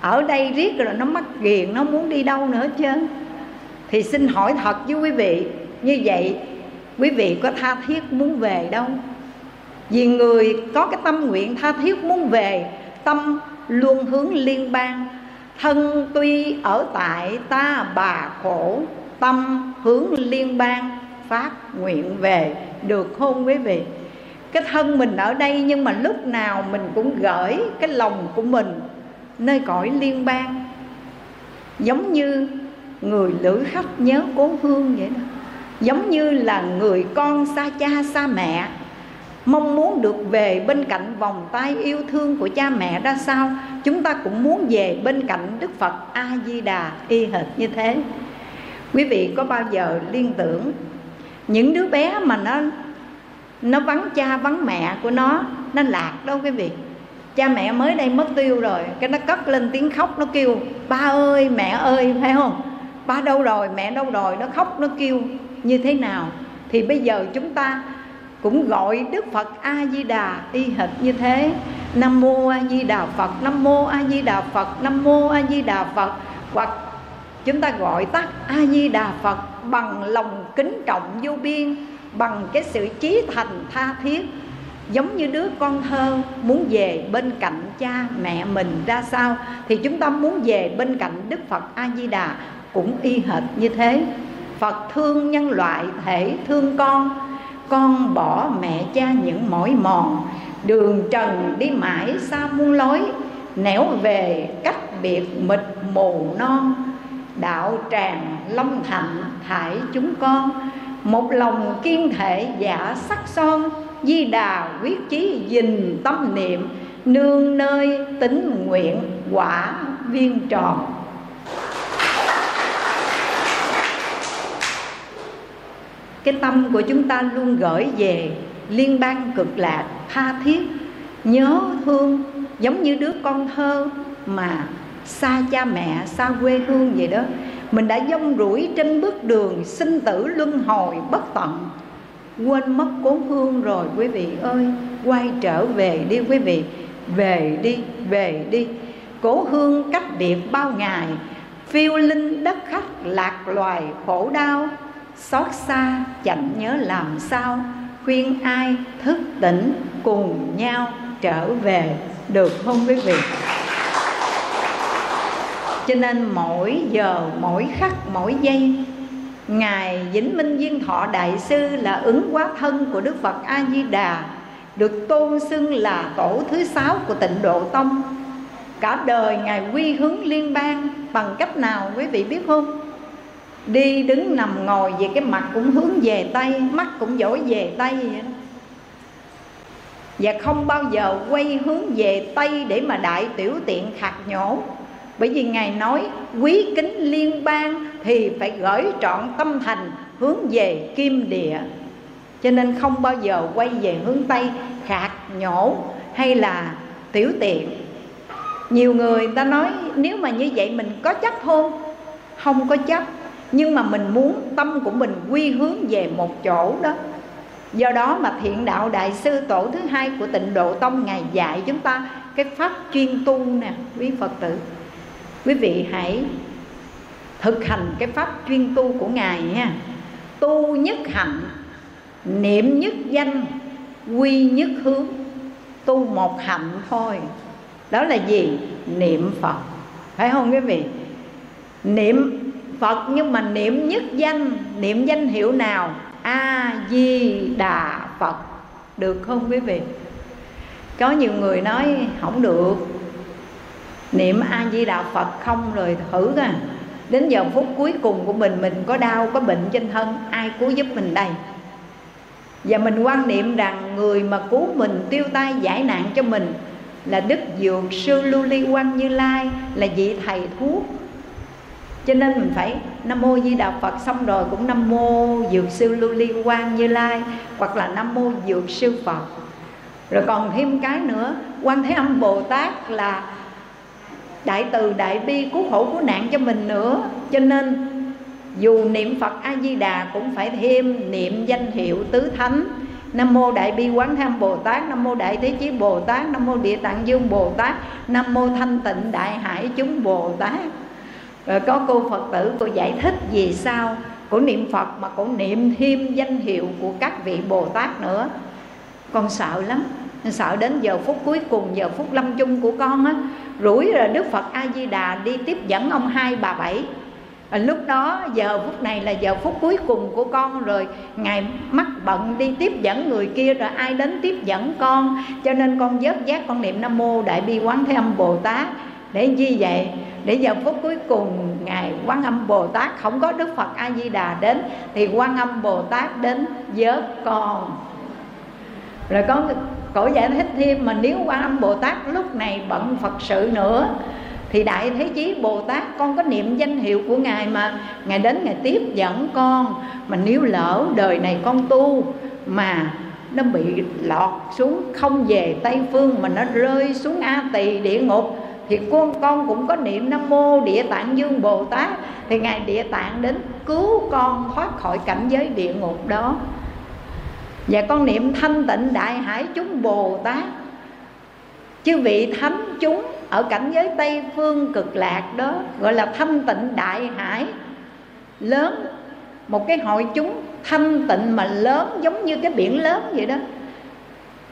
ở đây riết rồi nó mắc ghiền, nó muốn đi đâu nữa chứ thì xin hỏi thật với quý vị, như vậy quý vị có tha thiết muốn về đâu? Vì người có cái tâm nguyện tha thiết muốn về, tâm luôn hướng liên bang. Thân tuy ở tại ta bà khổ, tâm hướng liên bang phát nguyện về. Được không quý vị? Cái thân mình ở đây nhưng mà lúc nào mình cũng gửi cái lòng của mình nơi cõi liên bang. Giống như người lữ khách nhớ cố hương vậy đó. Giống như là người con xa cha xa mẹ, mong muốn được về bên cạnh vòng tay yêu thương của cha mẹ ra sao? Chúng ta cũng muốn về bên cạnh đức phật a di đà y hệt như thế. Quý vị có bao giờ liên tưởng những đứa bé mà nó nó vắng cha vắng mẹ của nó nó lạc đâu quý vị? Cha mẹ mới đây mất tiêu rồi. Cái nó cất lên tiếng khóc, nó kêu, ba ơi, mẹ ơi phải không? Ba đâu rồi? Mẹ đâu rồi? Nó khóc, nó kêu, như thế nào? Thì bây giờ chúng ta cũng gọi đức phật a di đà y hệt như thế. Nam mô a di đà phật, nam mô a di đà phật, nam mô a di đà phật. Hoặc chúng ta gọi tắt a di đà phật bằng lòng kính trọng vô biên, bằng cái sự chí thành tha thiết giống như đứa con thơ muốn về bên cạnh cha mẹ mình ra sao, thì chúng ta muốn về bên cạnh đức phật a di đà cũng y hệt như thế. Phật thương nhân loại thể thương con con bỏ mẹ cha những mỏi mòn. Đường trần đi mãi xa muôn lối, nẻo về cách biệt mịt mù non. Đạo tràng long thạnh thải chúng con, một lòng kiên thể giả sắc son di đà quyết chí dình tâm niệm, nương nơi tính nguyện quả viên tròn. Cái tâm của chúng ta luôn gửi về liên bang cực lạc tha thiết, nhớ thương giống như đứa con thơ mà xa cha mẹ, xa quê hương vậy đó. Mình đã dông rủi trên bước đường sinh tử luân hồi bất tận quên mất cố hương rồi, quý vị ơi. Quay trở về đi, quý vị. Về đi về đi. Cố hương cách biệt bao ngày, phiêu linh đất khách lạc loài khổ đau. Xót xa, chẳng nhớ làm sao. Khuyên ai thức tỉnh, cùng nhau trở về. Được không, quý vị? Cho nên mỗi giờ, mỗi khắc, mỗi giây ngài vĩnh minh Viên thọ đại sư là ứng hóa thân của đức phật a di đà được tôn xưng là tổ thứ sáu của tịnh độ tông. Cả đời ngài quy hướng liên bang bằng cách nào quý vị biết không? Đi đứng nằm ngồi về cái mặt cũng hướng về tây mắt cũng dỗi về tây vậy đó. Và không bao giờ quay hướng về tây để mà đại tiểu tiện khạc nhổ bởi vì ngài nói, quý kính liên bang thì phải gửi trọn tâm thành hướng về kim địa. Cho nên không bao giờ quay về hướng tây, khạc, nhổ hay là tiểu tiện. Nhiều người ta nói, nếu mà như vậy mình có chấp không? Không có chấp. Nhưng mà mình muốn tâm của mình quy hướng về một chỗ đó. Do đó mà thiện đạo đại sư tổ thứ hai của tịnh độ tông ngài dạy chúng ta cái pháp chuyên tu nè, quý phật tử quý vị hãy thực hành cái pháp chuyên tu của ngài nha. Tu nhất hạnh, niệm nhất danh, quy nhất hướng. Tu một hạnh thôi. Đó là gì? Niệm phật. Phải không quý vị? Niệm phật nhưng mà niệm nhất danh, niệm danh hiệu nào? A di đà phật. Được không quý vị? Có nhiều người nói không được niệm a di đà phật không rồi thử à. Đến giờ phút cuối cùng của mình mình có đau, có bệnh trên thân, ai cứu giúp mình đây? Và mình quan niệm rằng người mà cứu mình, tiêu tai giải nạn cho mình là đức dược sư lưu ly quan như lai, là vị thầy thuốc. Cho nên mình phải nam mô di đà phật xong rồi cũng nam mô dược sư lưu ly quan như lai, hoặc là nam mô dược sư phật. Rồi còn thêm cái nữa, quan thế âm bồ tát là đại từ đại bi cứu khổ cứu nạn cho mình nữa. Cho nên, dù niệm phật a di đà cũng phải thêm niệm danh hiệu tứ thánh. Nam mô đại bi quán tham bồ tát, nam mô đại thế chí bồ tát, nam mô địa tạng dương bồ tát, nam mô thanh tịnh đại hải chúng bồ tát. Rồi có cô phật tử, cô giải thích vì sao của niệm phật mà cũng niệm thêm danh hiệu của các vị bồ tát nữa. Con sợ lắm, sợ đến giờ phút cuối cùng, giờ phút lâm chung của con á rủi rồi đức phật a di đà đi tiếp dẫn ông hai bà bảy. À, lúc đó giờ phút này là giờ phút cuối cùng của con rồi. Ngài mắc bận đi tiếp dẫn người kia rồi ai đến tiếp dẫn con. Cho nên con vớt giác con niệm nam mô đại bi quán thế âm bồ tát. Để gì vậy để giờ phút cuối cùng ngài quan âm bồ tát không có đức phật a di đà đến thì quan âm bồ tát đến vớt con. Rồi có cổ giải thích thêm mà nếu quan âm bồ tát lúc này bận phật sự nữa, thì đại thế chí bồ tát con có niệm danh hiệu của ngài mà ngài đến ngài tiếp dẫn con. Mà nếu lỡ đời này con tu mà nó bị lọt xuống, không về tây phương mà nó rơi xuống a tỳ địa ngục, thì con con cũng có niệm nam mô địa tạng dương bồ tát. Thì ngài địa tạng đến cứu con thoát khỏi cảnh giới địa ngục đó và con niệm thanh tịnh đại hải chúng bồ tát. Chứ vị thánh chúng ở cảnh giới tây phương cực lạc đó, gọi là thanh tịnh đại hải, lớn. Một cái hội chúng thanh tịnh mà lớn, giống như cái biển lớn vậy đó.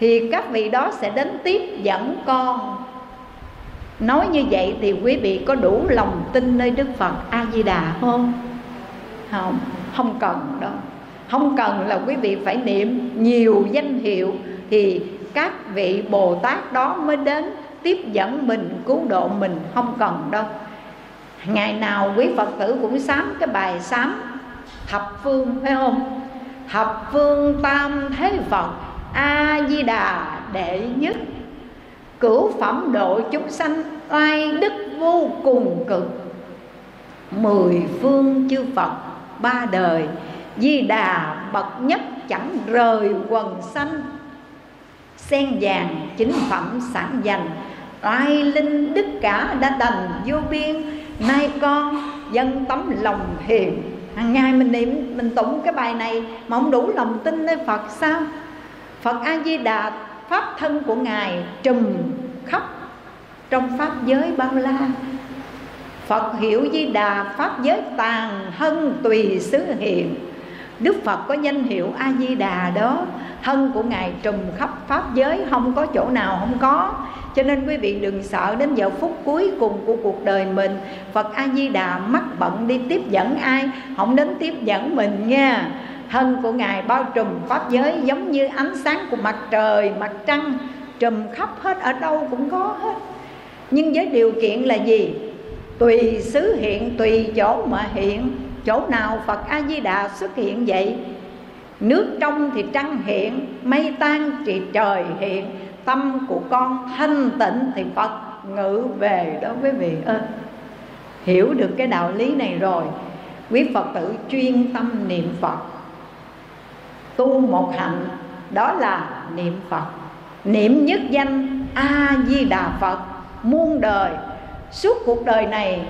Thì các vị đó sẽ đến tiếp dẫn con. Nói như vậy thì quý vị có đủ lòng tin nơi đức phật a di đà không? Không không cần đâu không cần là quý vị phải niệm nhiều danh hiệu thì các vị bồ tát đó mới đến tiếp dẫn mình, cứu độ mình, không cần đâu. Ngày nào quý phật tử cũng sám cái bài sám thập phương, phải không? Thập phương tam thế phật a di đà đệ nhất. Cửu phẩm độ chúng sanh oai đức vô cùng cực. Mười phương chư phật ba đời di đà bậc nhất chẳng rời quần xanh, sen vàng chính phẩm sản dành oai linh đức cả đã đành vô biên. Nay con dân tấm lòng hiền. Hàng ngày mình niệm mình tụng cái bài này mà không đủ lòng tin nơi phật sao? Phật a di đà pháp thân của ngài trùm khắp trong pháp giới bao la. Phật hiểu di đà pháp giới tàn hân tùy xứ hiện. Đức Phật có danh hiệu A Di Đà đó. Thân của Ngài trùm khắp Pháp giới Không có chỗ nào không có. Cho nên quý vị đừng sợ đến giờ phút cuối cùng của cuộc đời mình Phật A Di Đà mắc bận đi tiếp dẫn ai? Không đến tiếp dẫn mình nha. Thân của Ngài bao trùm Pháp giới Giống như ánh sáng của mặt trời, mặt trăng Trùm khắp hết, ở đâu cũng có hết. Nhưng với điều kiện là gì? Tùy xứ hiện, tùy chỗ mà hiện chỗ nào phật a di đà xuất hiện vậy? Nước trong thì trăng hiện, mây tan thì trời hiện. Tâm của con thanh tịnh thì phật ngự về đó quý vị ơi. Hiểu được cái đạo lý này rồi, quý phật tử chuyên tâm niệm phật. Tu một hạnh, đó là niệm phật. Niệm nhất danh a di đà phật, muôn đời. Suốt cuộc đời này,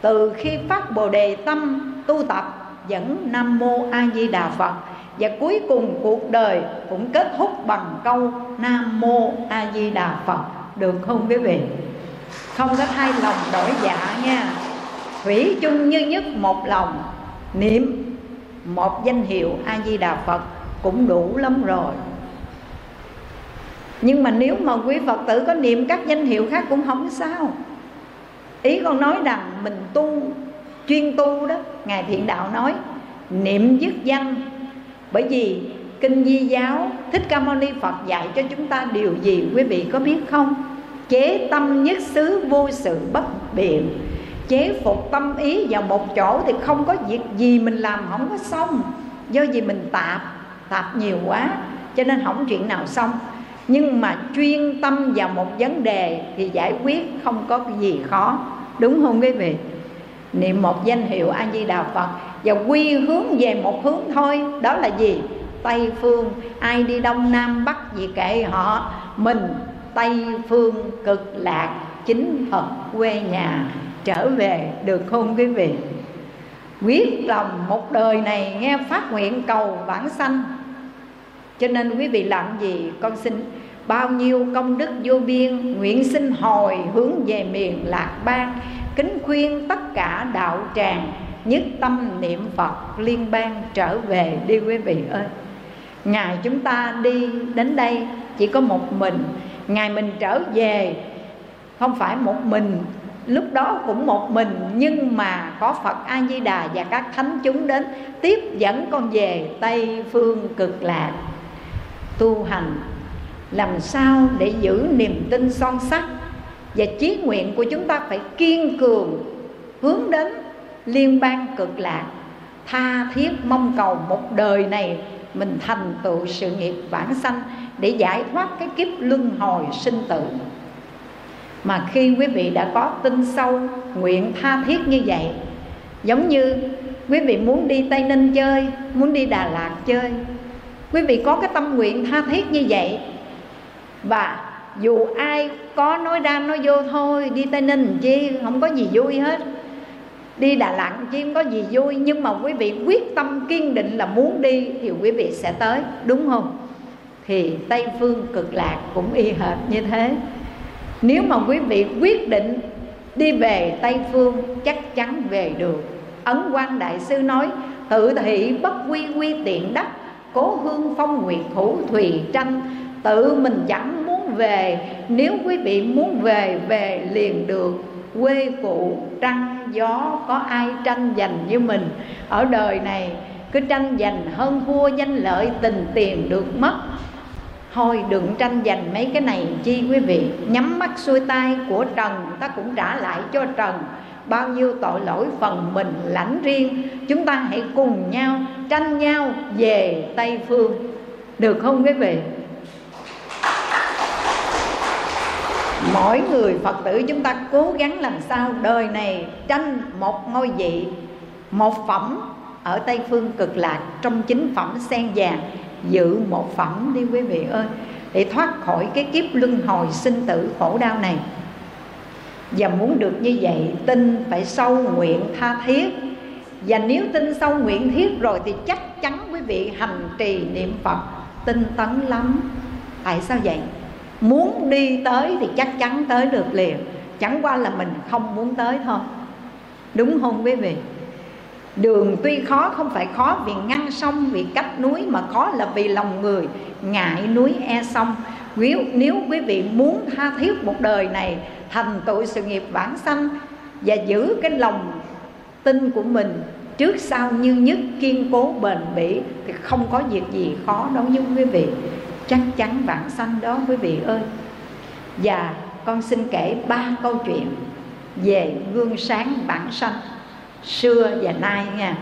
từ khi phát bồ đề tâm tu tập dẫn nam mô a di đà phật. Và cuối cùng cuộc đời cũng kết thúc bằng câu nam mô a di đà phật. Được không quý vị? Không có thay lòng đổi dạ nha. Thủy chung như nhất một lòng, niệm một danh hiệu a di đà phật cũng đủ lắm rồi. Nhưng mà nếu mà quý phật tử có niệm các danh hiệu khác cũng không sao. Ý con nói rằng mình tu chuyên tu đó, ngài thiện đạo nói, niệm dứt danh. Bởi vì kinh di giáo, thích ca mâu ni phật dạy cho chúng ta điều gì, quý vị có biết không? Chế tâm nhất xứ vô sự bất biện. Chế phục tâm ý vào một chỗ thì không có việc gì mình làm, không có xong. Do vì mình tạp tạp nhiều quá, cho nên không chuyện nào xong. Nhưng mà chuyên tâm vào một vấn đề thì giải quyết không có cái gì khó. Đúng không quý vị? Niệm một danh hiệu a di đà phật và quy hướng về một hướng thôi. Đó là gì? Tây phương, ai đi đông nam bắc gì kệ họ. Mình, tây phương cực lạc, chính phật quê nhà, trở về, được không quý vị? Quyết lòng một đời này nghe phát nguyện cầu vãng sanh. Cho nên quý vị làm gì? Con xin bao nhiêu công đức vô biên, nguyện xin hồi hướng về miền lạc bang kính khuyên tất cả đạo tràng, nhất tâm niệm phật liên bang trở về đi quý vị ơi. Ngày chúng ta đi đến đây chỉ có một mình, ngày mình trở về không phải một mình, lúc đó cũng một mình, nhưng mà có phật a di đà và các thánh chúng đến tiếp dẫn con về tây phương cực lạc tu hành. Làm sao để giữ niềm tin son sắt và chí nguyện của chúng ta phải kiên cường hướng đến liên bang cực lạc, tha thiết mong cầu một đời này mình thành tựu sự nghiệp vãng sanh để giải thoát cái kiếp luân hồi sinh tử. Mà khi quý vị đã có tin sâu, nguyện tha thiết như vậy, giống như quý vị muốn đi tây ninh chơi, muốn đi đà lạt chơi, quý vị có cái tâm nguyện tha thiết như vậy và dù ai có nói ra nói vô thôi, đi tây ninh chi, không có gì vui hết. Đi đà lạt chi, không có gì vui. Nhưng mà quý vị quyết tâm kiên định là muốn đi thì quý vị sẽ tới, đúng không? Thì tây phương, cực lạc cũng y hệt như thế. Nếu mà quý vị quyết định đi về tây phương, chắc chắn về được. Ấn quan đại sư nói, tự thị bất quy quy tiện đất cố hương phong nguyệt thủ thùy tranh, tự mình chẳng về. Nếu quý vị muốn về về liền được. Quê phụ trăng, gió, có ai tranh giành như mình? Ở đời này, cứ tranh giành hơn thua danh lợi, tình tiền được mất. Thôi đừng tranh giành mấy cái này chi quý vị. Nhắm mắt xuôi tay của trần, ta cũng trả lại cho trần. Bao nhiêu tội lỗi phần mình lãnh riêng. Chúng ta hãy cùng nhau tranh nhau về tây phương. Được không quý vị? Mỗi người phật tử chúng ta cố gắng làm sao đời này tranh một ngôi vị, một phẩm ở tây phương cực lạc, trong chính phẩm sen vàng, giữ một phẩm đi quý vị ơi, để thoát khỏi cái kiếp luân hồi sinh tử khổ đau này. Và muốn được như vậy, tin phải sâu nguyện tha thiết. Và nếu tin sâu nguyện thiết rồi thì chắc chắn quý vị hành trì niệm phật, tinh tấn lắm. Tại sao vậy? Muốn đi tới thì chắc chắn tới được liền. Chẳng qua là mình không muốn tới thôi. Đúng không quý vị? Đường tuy khó không phải khó vì ngăn sông vì cách núi mà khó là vì lòng người ngại núi e sông. Nếu, nếu quý vị muốn tha thiết một đời này thành tựu sự nghiệp vãng sanh và giữ cái lòng tin của mình trước sau như nhất kiên cố bền bỉ thì không có việc gì khó đối với quý vị chắc chắn vãng sanh đó, quý vị ơi. Và con xin kể ba câu chuyện về gương sáng vãng sanh xưa và nay nha.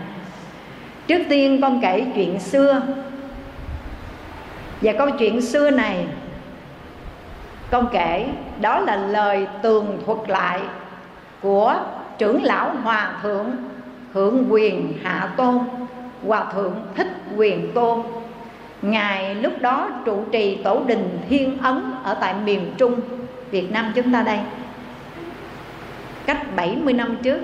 Trước tiên con kể chuyện xưa. Và câu chuyện xưa này, con kể đó là lời tường thuật lại của trưởng lão hòa thượng hưởng quyền hạ tôn, hòa thượng thích quyền tôn ngài lúc đó trụ trì tổ đình thiên ấn ở tại miền trung, việt nam chúng ta đây. Cách 70 năm trước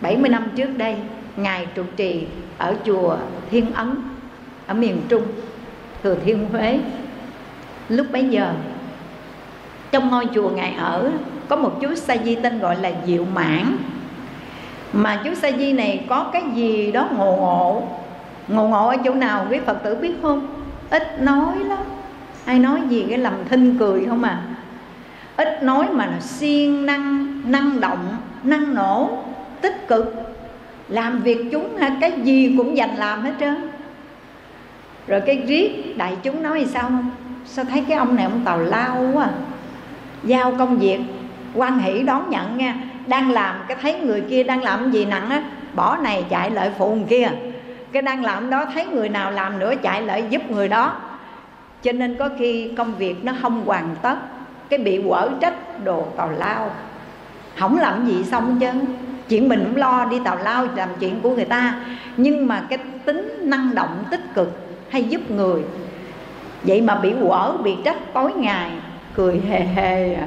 70 năm trước đây, ngài trụ trì ở chùa thiên ấn ở miền trung, thừa thiên huế. Lúc bấy giờ, trong ngôi chùa ngài ở, có một chú sa di tên gọi là diệu mãn. Mà chú sa di này có cái gì đó ngộ ngộ ngộ ngộ ở chỗ nào quý phật tử biết không? Ít nói lắm. Ai nói gì cái làm thinh cười không à? Ít nói mà là siêng năng năng động, năng nổ, tích cực. Làm việc chúng ha, cái gì cũng dành làm hết trơn. Rồi cái riết đại chúng nói thì sao? Không sao thấy cái ông này ông tàu lao quá à? giao công việc, quan hỷ đón nhận nha. Đang làm cái thấy người kia đang làm gì nặng á, bỏ này chạy lại phụ người kia cái đang làm đó, thấy người nào làm nữa chạy lại giúp người đó. Cho nên có khi công việc nó không hoàn tất, cái bị quở trách đồ tào lao. Không làm gì xong chứ. Chuyện mình cũng lo đi tào lao làm chuyện của người ta. Nhưng mà cái tính năng động tích cực hay giúp người, vậy mà bị quở, bị trách tối ngày, cười hề hề à.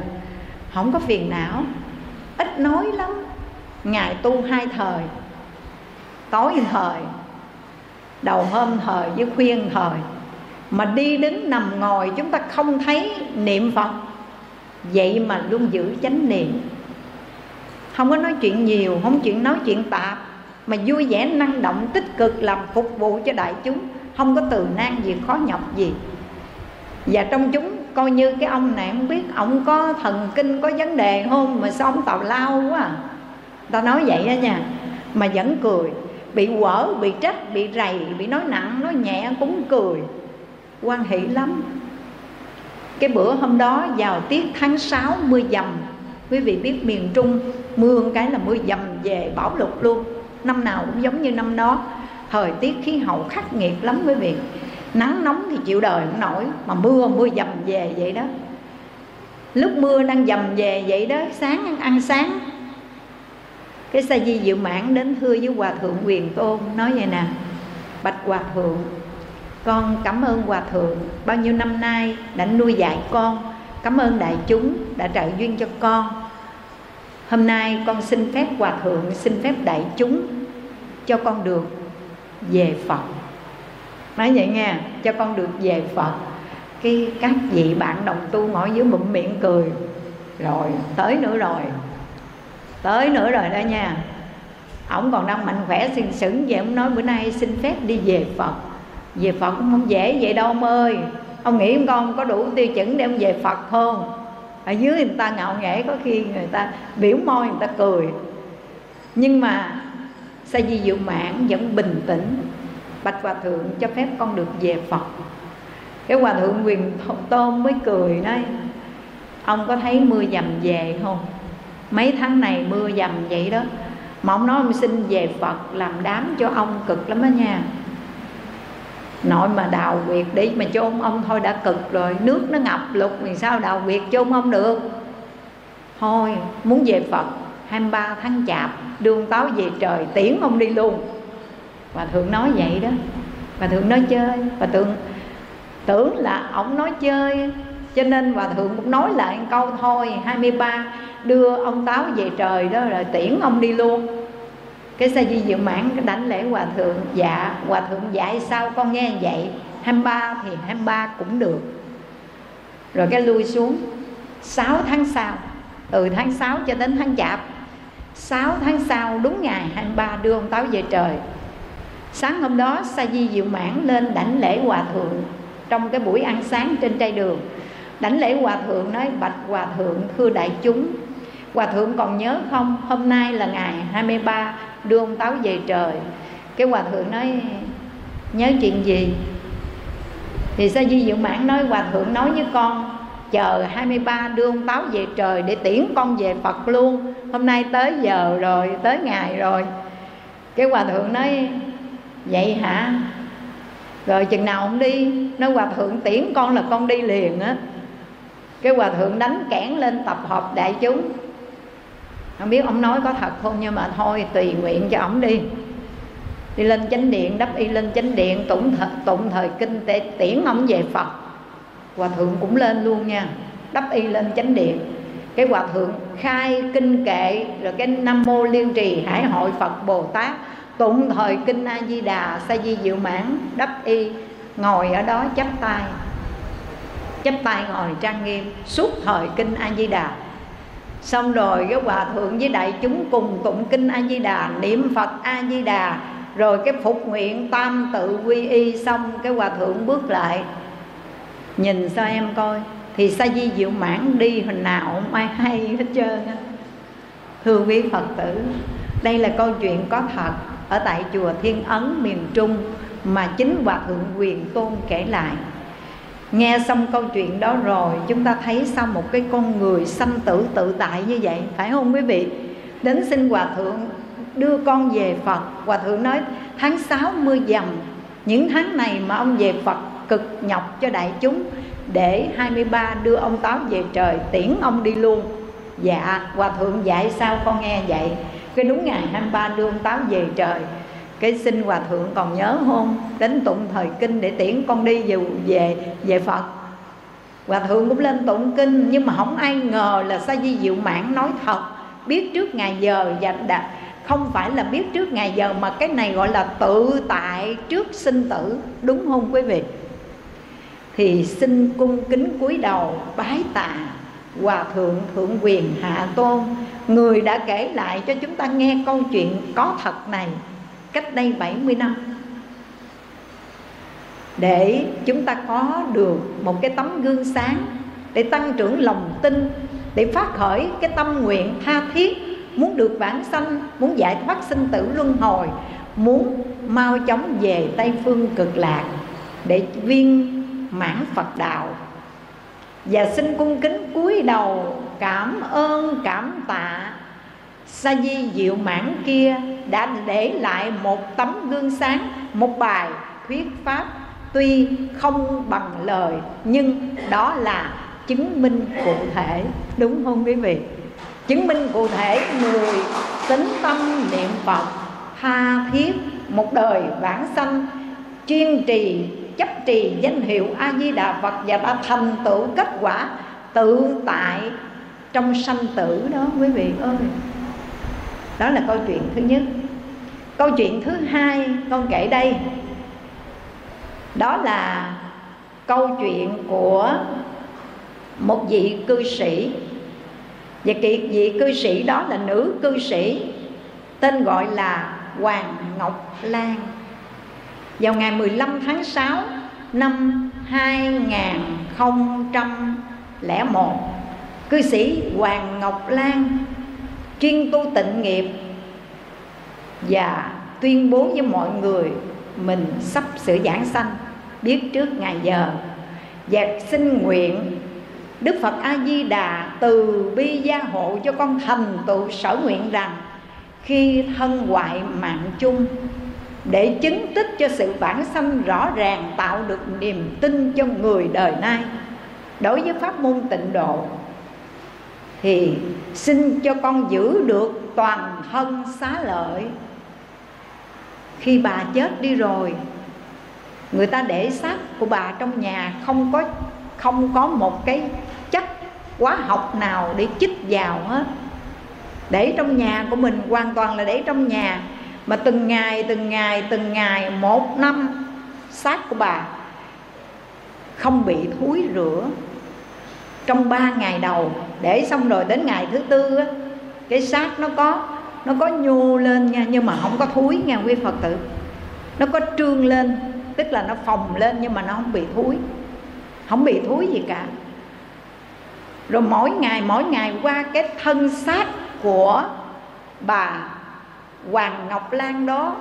không có phiền não. Ít nói lắm. Ngày tu hai thời, tối thời đầu hôm thời với khuyên thời mà đi đứng nằm ngồi, chúng ta không thấy niệm phật. Vậy mà luôn giữ chánh niệm. Không có nói chuyện nhiều, không chuyện nói chuyện tạp, mà vui vẻ năng động, tích cực làm phục vụ cho đại chúng. Không có từ nan gì, khó nhọc gì. Và trong chúng coi như cái ông này không biết, ông có thần kinh, có vấn đề không? Mà sao ông tào lao quá à. ta nói vậy đó nha. Mà vẫn cười bị quở bị trách bị rầy bị nói nặng nói nhẹ cũng cười. Quan hỷ lắm. Cái bữa hôm đó vào tiết tháng 6 mưa dầm. Quý vị biết miền trung mưa cái là mưa dầm về bão lụt luôn. Năm nào cũng giống như năm đó. Thời tiết khí hậu khắc nghiệt lắm quý vị. Nắng nóng thì chịu đời không nổi mà mưa mưa dầm về vậy đó. Lúc mưa đang dầm về vậy đó sáng ăn, ăn sáng cái sa di diệu mãn đến thưa với hòa thượng quyền tôn, nói vậy nè. Bạch hòa thượng, con cảm ơn hòa thượng. Bao nhiêu năm nay đã nuôi dạy con, cảm ơn đại chúng đã trợ duyên cho con. Hôm nay con xin phép hòa thượng, xin phép đại chúng cho con được về phật. Nói vậy nghe, cho con được về phật. Cái các vị bạn đồng tu ngồi dưới bụng miệng cười. Rồi, tới nữa rồi tới nữa rồi đó nha. Ổng còn đang mạnh khỏe, sừng sững. Vậy ông nói bữa nay xin phép đi về phật. Về phật cũng không dễ vậy đâu ông ơi. Ông nghĩ con có đủ tiêu chuẩn để ông về phật không? Ở dưới người ta ngạo nghễ, có khi người ta biểu môi, người ta cười. Nhưng mà sa di diệu mãn vẫn bình tĩnh. Bạch hòa thượng cho phép con được về phật. Cái hòa thượng quyền tôn mới cười nói, ông có thấy mưa dầm về không? Mấy tháng này mưa dầm vậy đó. Mà ông nói ông xin về phật làm đám cho ông cực lắm đó nha. Nội mà đào quyệt đi mà chôn ông thôi đã cực rồi. Nước nó ngập lụt thì sao đào quyệt chôn ông được? Thôi, muốn về phật 23 tháng chạp, đương táo về trời tiễn ông đi luôn. Và thượng nói vậy đó. Và thượng nói chơi. Và thượng tưởng là ông nói chơi, cho nên hòa thượng cũng nói lại một câu thôi 23 đưa ông táo về trời đó rồi tiễn ông đi luôn. Cái sa di diệu mãn cái đánh lễ hòa thượng dạ hòa thượng dạy sao? Con nghe vậy 23 thì 23 cũng được. Rồi cái lui xuống. 6 tháng sau, từ tháng 6 cho đến tháng chạp 6 tháng sau đúng ngày 23 đưa ông táo về trời. Sáng hôm đó sa di diệu mãn lên đảnh lễ hòa thượng trong cái buổi ăn sáng trên trai đường. Đảnh lễ hòa thượng nói, bạch hòa thượng, thưa đại chúng hòa thượng còn nhớ không? Hôm nay là ngày 23 đưa ông táo về trời. Cái hòa thượng nói, nhớ chuyện gì? Thì sa di diệu mãn nói, hòa thượng nói với con, chờ 23 đưa ông táo về trời để tiễn con về Phật luôn. Hôm nay tới giờ rồi, tới ngày rồi. Cái hòa thượng nói, vậy hả? Rồi chừng nào ông đi, nói, hòa thượng tiễn con là con đi liền á. Cái hòa thượng đánh kẽn lên tập hợp đại chúng không biết ông nói có thật không nhưng mà thôi tùy nguyện cho ông đi. Đi lên chánh điện đắp y lên chánh điện tụng thời, tụng thời kinh tế tiễn ông về phật. Hòa thượng cũng lên luôn nha đắp y lên chánh điện. Cái hòa thượng khai kinh kệ rồi cái nam mô liên trì hải hội phật bồ tát tụng thời kinh a di đà sa di diệu mãn đắp y ngồi ở đó chắp tay. Chắp tay ngồi trang nghiêm suốt thời kinh a di đà xong rồi cái hòa thượng với đại chúng cùng tụng kinh a di đà niệm phật a di đà rồi cái phục nguyện tam tự quy y xong, cái hòa thượng bước lại. Nhìn sao em coi, thì sa di diệu mãn đi, hình nào không ai hay hết trơn á. Thưa quý phật tử, đây là câu chuyện có thật. Ở tại chùa thiên ấn miền trung mà chính hòa thượng quyền tôn kể lại nghe xong câu chuyện đó rồi, chúng ta thấy sao một cái con người sanh tử tự tại như vậy, phải không quý vị? Đến xin hòa thượng đưa con về phật. Hòa thượng nói, tháng 6 mưa dầm, những tháng này mà ông về phật cực nhọc cho đại chúng, để 23 đưa ông táo về trời, tiễn ông đi luôn. Dạ hòa thượng dạy sao con nghe vậy? Cái đúng ngày 23 đưa ông táo về trời cái xin hòa thượng còn nhớ không? Đến tụng thời kinh để tiễn con đi về về về phật. Hòa thượng cũng lên tụng kinh, nhưng mà không ai ngờ là sa di diệu mãn nói thật. Biết trước ngày giờ và đã, không phải là biết trước ngày giờ, mà cái này gọi là tự tại trước sinh tử. Đúng không quý vị? Thì xin cung kính cúi đầu, bái tạ hòa thượng thượng quyền hạ tôn, người đã kể lại cho chúng ta nghe câu chuyện có thật này cách đây 70 năm. Để chúng ta có được một cái tấm gương sáng để tăng trưởng lòng tin, để phát khởi cái tâm nguyện tha thiết, muốn được vãng sanh, muốn giải thoát sinh tử luân hồi, muốn mau chóng về tây phương cực lạc để viên mãn phật đạo. Và xin cung kính cúi đầu cảm ơn, cảm tạ sa di diệu mãn kia đã để lại một tấm gương sáng, một bài thuyết pháp. Tuy không bằng lời, nhưng đó là chứng minh cụ thể. Đúng không quý vị? Chứng minh cụ thể người tính tâm niệm phật, tha thiết một đời vãng sanh, chuyên trì, chấp trì danh hiệu a di đà phật và đã thành tựu kết quả tự tại trong sanh tử đó, quý vị ơi đó là câu chuyện thứ nhất. Câu chuyện thứ hai, con kể đây. Đó là câu chuyện của một vị cư sĩ. Và vị cư sĩ đó là nữ cư sĩ, tên gọi là Hoàng Ngọc Lan. Vào ngày 15 tháng 6 năm 2001 cư sĩ Hoàng Ngọc Lan chuyên tu tịnh nghiệp và tuyên bố với mọi người mình sắp sửa giảng sanh, biết trước ngày giờ. Và xin nguyện Đức Phật A Di Đà từ bi gia hộ cho con thành tựu sở nguyện rằng khi thân hoại mạng chung, để chứng tích cho sự bản sanh rõ ràng tạo được niềm tin cho người đời nay, đối với pháp môn tịnh độ thì xin cho con giữ được toàn thân xá lợi. Khi bà chết đi rồi, người ta để xác của bà trong nhà không có không có một cái chất hóa học nào để chích vào hết. Để trong nhà của mình, hoàn toàn là để trong nhà. Mà từng ngày từng ngày từng ngày, một năm, xác của bà không bị thúi rửa trong ba ngày đầu để xong rồi đến ngày thứ tư á, cái xác nó có nó có nhô lên nha nhưng mà không có thúi nha quý phật tử. Nó có trương lên tức là nó phồng lên nhưng mà nó không bị thúi. Không bị thúi gì cả. Rồi mỗi ngày mỗi ngày qua cái thân xác của bà Hoàng Ngọc Lan đó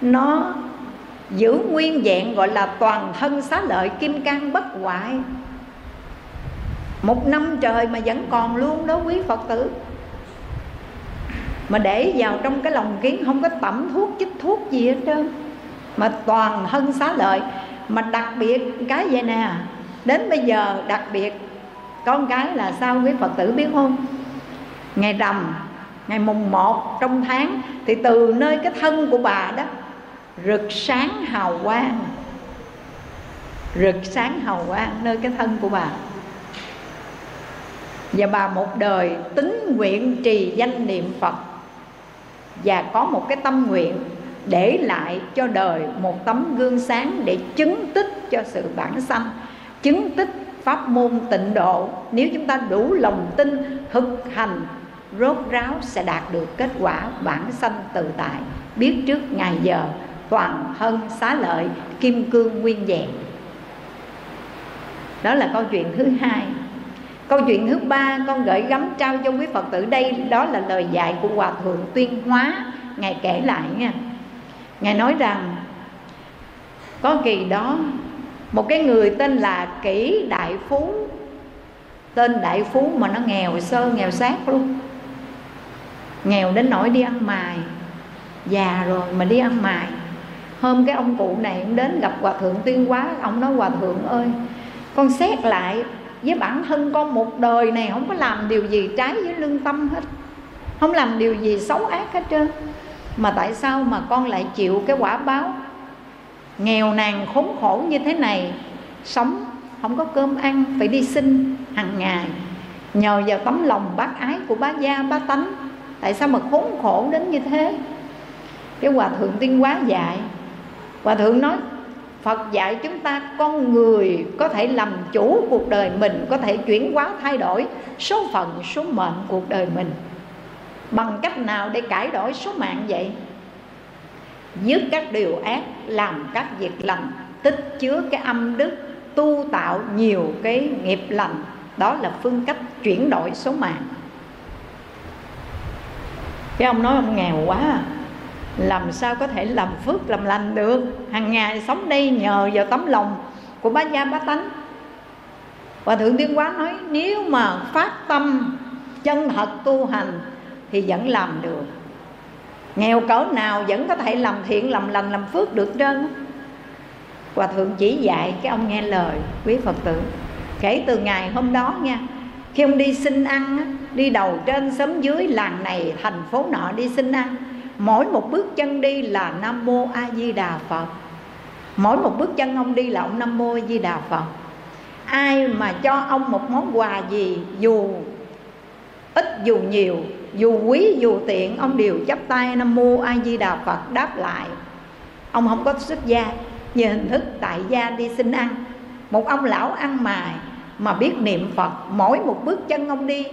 nó giữ nguyên vẹn gọi là toàn thân xá lợi kim cang bất hoại một năm trời mà vẫn còn luôn đó quý phật tử. Mà để vào trong cái lòng kiến, không có tẩm thuốc, chích thuốc gì hết trơn. Mà toàn thân xá lợi. Mà đặc biệt cái vậy nè, đến bây giờ đặc biệt, con cái là sao quý phật tử biết không? Ngày rằm, ngày mùng 1 trong tháng, thì từ nơi cái thân của bà đó, rực sáng hào quang. Rực sáng hào quang nơi cái thân của bà và bà một đời tính nguyện trì danh niệm phật. Và có một cái tâm nguyện để lại cho đời một tấm gương sáng để chứng tích cho sự bản sanh, chứng tích pháp môn tịnh độ. Nếu chúng ta đủ lòng tin, thực hành, rốt ráo sẽ đạt được kết quả bản sanh tự tại. Biết trước ngày giờ, toàn thân xá lợi, kim cương nguyên vẹn. Đó là câu chuyện thứ hai câu chuyện thứ ba, con gửi gắm trao cho quý phật tử đây, đó là lời dạy của hòa thượng tuyên hóa. Ngài kể lại nha. Ngài nói rằng, có kỳ đó, một cái người tên là kỷ đại phú, tên đại phú mà nó nghèo sơ, nghèo sát luôn. Nghèo đến nỗi đi ăn mài, già rồi mà đi ăn mài. Hôm cái ông cụ này cũng đến gặp hòa thượng tuyên hóa, ông nói, hòa thượng ơi, con xét lại với bản thân con một đời này không có làm điều gì trái với lương tâm hết. Không làm điều gì xấu ác hết trơn. Mà tại sao mà con lại chịu cái quả báo? Nghèo nàn khốn khổ như thế này, sống không có cơm ăn, phải đi xin hàng ngày. Nhờ vào tấm lòng bác ái của bá gia, bá tánh, tại sao mà khốn khổ đến như thế? Cái hòa thượng tiên quá dạy, hòa thượng nói phật dạy chúng ta con người có thể làm chủ cuộc đời mình, có thể chuyển hóa, thay đổi số phận, số mệnh cuộc đời mình. Bằng cách nào để cải đổi số mạng vậy? Dứt các điều ác, làm các việc lành, tích chứa cái âm đức, tu tạo nhiều cái nghiệp lành. Đó là phương cách chuyển đổi số mạng. Cái ông nói ông nghèo quá à làm sao có thể làm phước, làm lành được? Hàng ngày sống đây nhờ vào tấm lòng của bá gia bá tánh. Và thượng tiên quá nói, nếu mà phát tâm, chân thật tu hành thì vẫn làm được. Nghèo cỡ nào vẫn có thể làm thiện, làm lành, làm phước được trơn hòa thượng chỉ dạy cái ông nghe lời quý phật tử. Kể từ ngày hôm đó nha, khi ông đi xin ăn đi đầu trên xóm dưới làng này, thành phố nọ đi xin ăn mỗi một bước chân đi là nam mô a di đà phật. Mỗi một bước chân ông đi là ông nam mô a di đà phật. Ai mà cho ông một món quà gì, dù ít, dù nhiều, dù quý, dù tiện, ông đều chắp tay nam mô a di đà phật đáp lại. Ông không có xuất gia như hình thức tại gia đi xin ăn. Một ông lão ăn mài mà biết niệm phật, mỗi một bước chân ông đi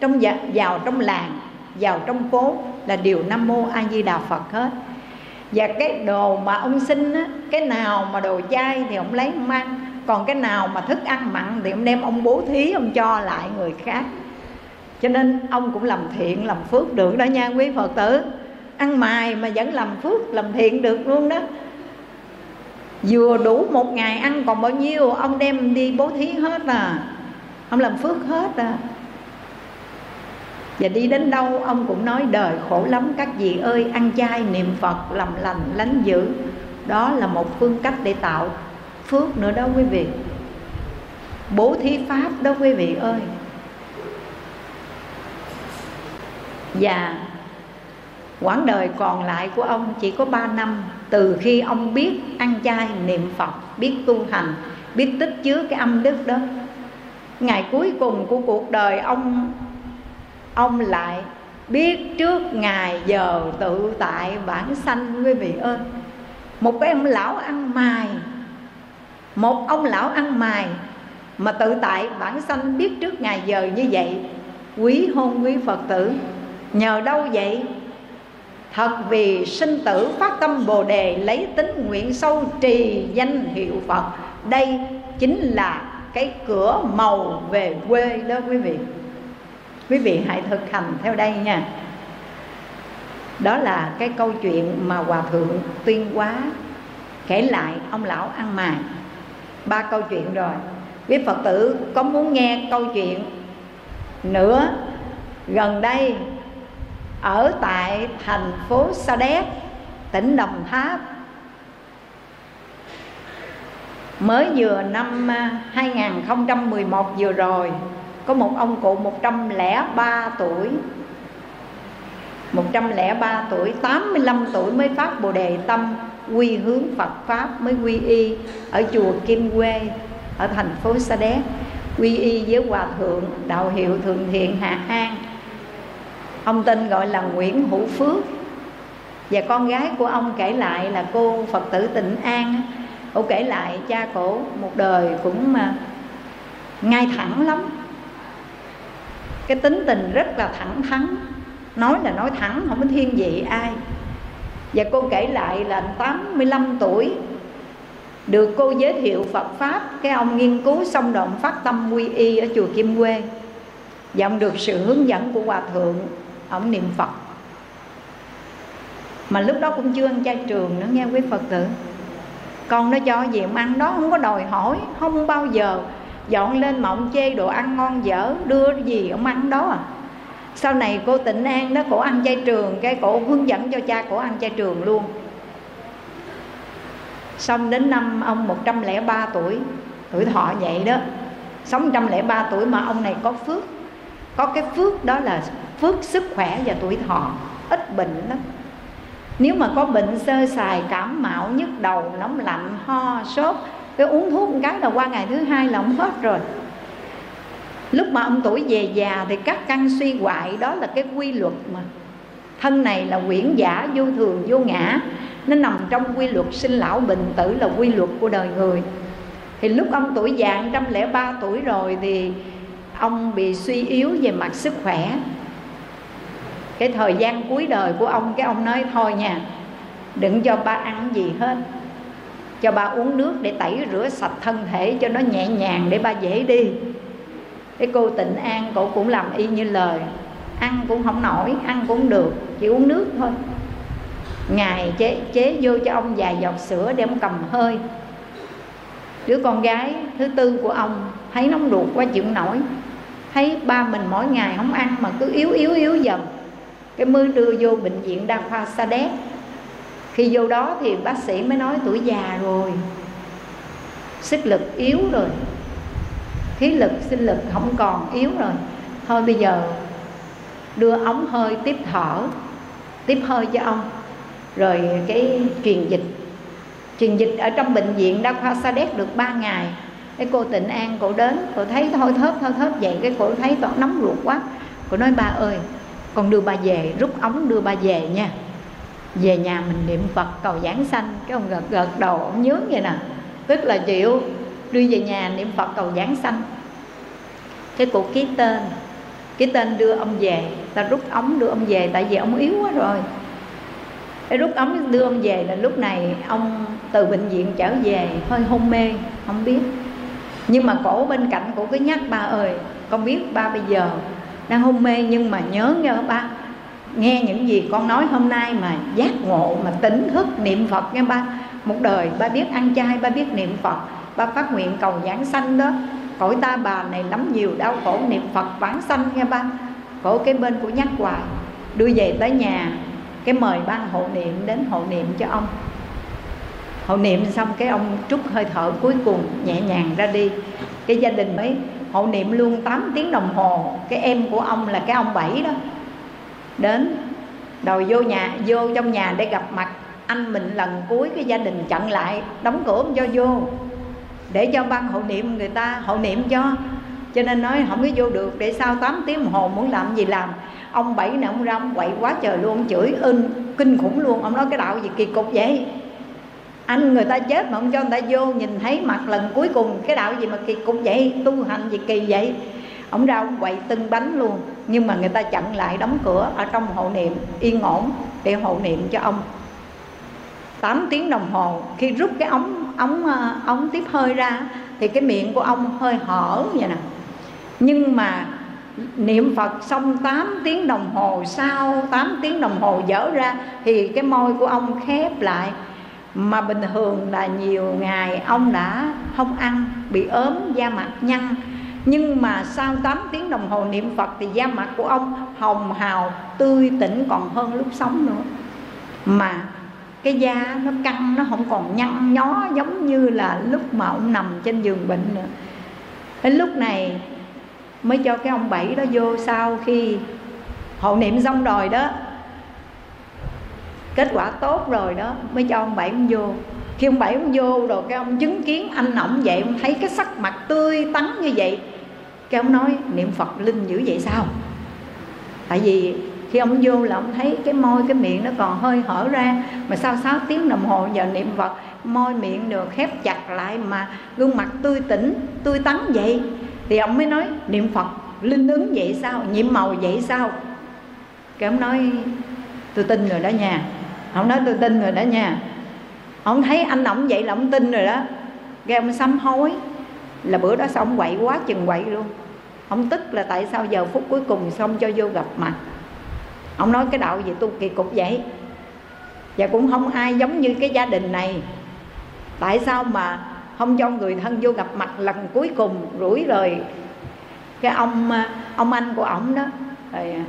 trong dạ, vào trong làng vào trong phố là điều nam mô a di đà phật hết. Và cái đồ mà ông xin á, cái nào mà đồ chay thì ông lấy ông ăn còn cái nào mà thức ăn mặn thì ông đem ông bố thí ông cho lại người khác. Cho nên ông cũng làm thiện làm phước được đó nha quý phật tử. Ăn mài mà vẫn làm phước làm thiện được luôn đó. Vừa đủ một ngày ăn còn bao nhiêu ông đem đi bố thí hết à. Ông làm phước hết à và đi đến đâu, ông cũng nói, đời khổ lắm, các vị ơi, ăn chay, niệm phật, làm lành, lánh dữ. Đó là một phương cách để tạo phước nữa đó quý vị. Bố thí pháp đó quý vị ơi. Và quãng đời còn lại của ông chỉ có 3 năm. Từ khi ông biết ăn chay, niệm phật, biết tu hành, biết tích chứa cái âm đức đó, ngày cuối cùng của cuộc đời ông ông lại biết trước ngày giờ tự tại bản sanh, quý vị ơi. Một cái ông lão ăn mài, một ông lão ăn mài mà tự tại bản sanh biết trước ngày giờ như vậy, quý hôn quý phật tử. Nhờ đâu vậy? Thật vì sinh tử phát tâm bồ đề lấy tính nguyện sâu trì danh hiệu phật. Đây chính là cái cửa màu về quê đó, quý vị quý vị hãy thực hành theo đây nha. Đó là cái câu chuyện mà hòa thượng tuyên quá kể lại ông lão ăn mài ba câu chuyện rồi. Quý phật tử có muốn nghe câu chuyện nữa? Gần đây, ở tại thành phố Sa Đéc, tỉnh Đồng Tháp, mới vừa năm à, 2011 vừa rồi có một ông cụ 103 tuổi. 103 tuổi 85 tuổi mới phát Bồ Đề Tâm, quy hướng Phật Pháp mới quy y ở chùa Kim Quê, ở thành phố Sa Đéc. Quy y với Hòa Thượng, Đạo Hiệu Thượng Thiện Hạ An. Ông tên gọi là Nguyễn Hữu Phước. Và con gái của ông kể lại là cô Phật tử Tịnh An cô kể lại, cha cổ một đời cũng mà ngay thẳng lắm cái tính tình rất là thẳng thắn. Nói là nói thẳng, không có thiên vị ai. Và cô kể lại là 85 tuổi, được cô giới thiệu Phật Pháp. Cái ông nghiên cứu xong động phát tâm quy y ở chùa Kim Quê. Và ông được sự hướng dẫn của Hòa Thượng, Ông niệm Phật. Mà lúc đó cũng chưa ăn chay trường nữa, nghe quý Phật tử. Con nó cho gì ông ăn đó, không có đòi hỏi, Không bao giờ dọn lên mà ông chê đồ ăn ngon dở, Đưa gì ông ăn đó à. Sau này cô tịnh an đó, cổ ăn chay trường, cái cổ hướng dẫn cho cha cổ ăn chay trường luôn. Xong đến năm ông 103 tuổi tuổi thọ vậy đó. Sống 103 tuổi mà ông này có phước. Có cái phước đó là phước sức khỏe và tuổi thọ, ít bệnh lắm. Nếu mà có bệnh sơ sài, cảm mạo nhức đầu, nóng lạnh, ho, sốt cái uống thuốc một cái là qua ngày thứ hai là ông hết rồi. Lúc mà ông tuổi về già thì các căn suy hoại, đó là cái quy luật mà. Thân này là quyển giả, vô thường, vô ngã. Nó nằm trong quy luật sinh lão bệnh tử, là quy luật của đời người. Thì lúc ông tuổi già 103 tuổi rồi thì ông bị suy yếu về mặt sức khỏe. Cái thời gian cuối đời của ông, cái ông nói thôi nha, đừng cho ba ăn gì hết cho ba uống nước để tẩy rửa sạch thân thể cho nó nhẹ nhàng để ba dễ đi. Cái cô tịnh an, cổ cũng làm y như lời. Ăn cũng không nổi, ăn cũng được, chỉ uống nước thôi. Ngài chế chế vô cho ông vài giọt sữa để ông cầm hơi. Đứa con gái thứ tư của ông thấy nóng ruột quá chịu nổi. Thấy ba mình mỗi ngày không ăn mà cứ yếu yếu yếu dần. Cái mới đưa vô bệnh viện đa khoa sa đéc khi vô đó thì bác sĩ mới nói tuổi già rồi, sức lực yếu rồi, khí lực, sinh lực không còn yếu rồi. Thôi bây giờ đưa ống hơi tiếp thở, tiếp hơi cho ông. Rồi cái truyền dịch truyền dịch ở trong bệnh viện đa khoa sa đéc được 3 ngày. Cái cô tịnh an cổ đến, cô thấy thôi thớp thôi thớp vậy. Cái cô thấy toàn nóng ruột quá. Cô nói, ba ơi, con đưa ba về, rút ống đưa ba về nha về nhà mình niệm phật, cầu giảng sanh. Cái ông gật gật đầu, ông nhớ vậy nè. Tức là chịu, đưa về nhà niệm phật, cầu giảng sanh. Cái cụ ký tên. Ký tên đưa ông về. Ta rút ống đưa ông về, tại vì ông yếu quá rồi. Cái rút ống đưa ông về là lúc này ông từ bệnh viện trở về, hơi hôn mê, không biết. Nhưng mà cổ bên cạnh cổ cứ nhắc ba ơi, con biết ba bây giờ đang hôn mê nhưng mà nhớ nha ba nghe những gì con nói hôm nay mà giác ngộ, mà tỉnh thức niệm phật nghe ba. Một đời ba biết ăn chay, ba biết niệm phật, ba phát nguyện cầu giảng sanh đó. Cõi ta bà này lắm nhiều đau khổ niệm phật vãng sanh nghe ba. Khổ cái bên của nhắc hoài, đưa về tới nhà, cái mời ban hộ niệm đến hộ niệm cho ông. Hộ niệm xong cái ông trút hơi thở cuối cùng nhẹ nhàng ra đi. Cái gia đình mới hộ niệm luôn 8 tiếng đồng hồ. Cái em của ông là cái ông bảy đó đến, đòi vô nhà, vô trong nhà để gặp mặt. Anh mình lần cuối cái gia đình chặn lại, đóng cửa không cho vô, để cho ban hộ niệm người ta hộ niệm cho. Cho nên nói không có vô được, để sau 8 tiếng đồng hồ muốn làm gì làm. Ông bảy này ông ra ông quậy quá trời luôn ông chửi ưng kinh khủng luôn. Ông nói cái đạo gì kỳ cục vậy? Anh người ta chết mà ông cho người ta vô, nhìn thấy mặt lần cuối cùng, cái đạo gì mà kỳ cục vậy? Tu hành gì kỳ vậy? Ông ra ông quậy tưng bánh luôn. Nhưng mà người ta chặn lại đóng cửa ở trong hộ niệm, yên ổn, để hộ niệm cho ông. 8 tiếng đồng hồ, khi rút cái ống ống ờ, ống tiếp hơi ra, thì cái miệng của ông hơi hở vậy nè. Nhưng mà niệm Phật xong 8 tiếng đồng hồ sau 8 tiếng đồng hồ dở ra, thì cái môi của ông khép lại. Mà bình thường là nhiều ngày ông đã không ăn, bị ốm da mặt nhăn nhưng mà sau 8 tiếng đồng hồ niệm Phật thì da mặt của ông hồng hào, tươi tỉnh còn hơn lúc sống nữa. Mà cái da nó căng, nó không còn nhăn nhó giống như là lúc mà ông nằm trên giường bệnh nữa. Đến lúc này mới cho cái ông bảy đó vô sau khi hộ niệm xong rồi đó. Kết quả tốt rồi đó, mới cho ông bảy ông vô. Khi ông bảy ông vô rồi cái ông chứng kiến anh ổng vậy, ông thấy cái sắc mặt tươi tắn như vậy cái ông nói, niệm phật linh dữ vậy sao? Tại vì khi ông vô là ông thấy cái môi, cái miệng nó còn hơi hở ra, mà sau 6 tiếng đồng hồ giờ niệm phật, môi miệng được khép chặt lại mà gương mặt tươi tỉnh, tươi tắn vậy. Thì ông mới nói, niệm phật linh ứng vậy sao? Nhiệm màu vậy sao? Cái ông nói, tôi tin rồi đó nha. Ông nói, tôi tin rồi đó nha. Ông thấy anh ổng vậy là ông tin rồi đó. Cái ông sám hối là bữa đó xong quậy quá chừng quậy luôn. Ông tức là tại sao giờ phút cuối cùng xong cho vô gặp mặt. Ông nói cái đạo gì tu kỳ cục vậy? Và cũng không ai giống như cái gia đình này. Tại sao mà không cho người thân vô gặp mặt lần cuối cùng rủi rồi cái ông ông anh của ổng đó, rồi à,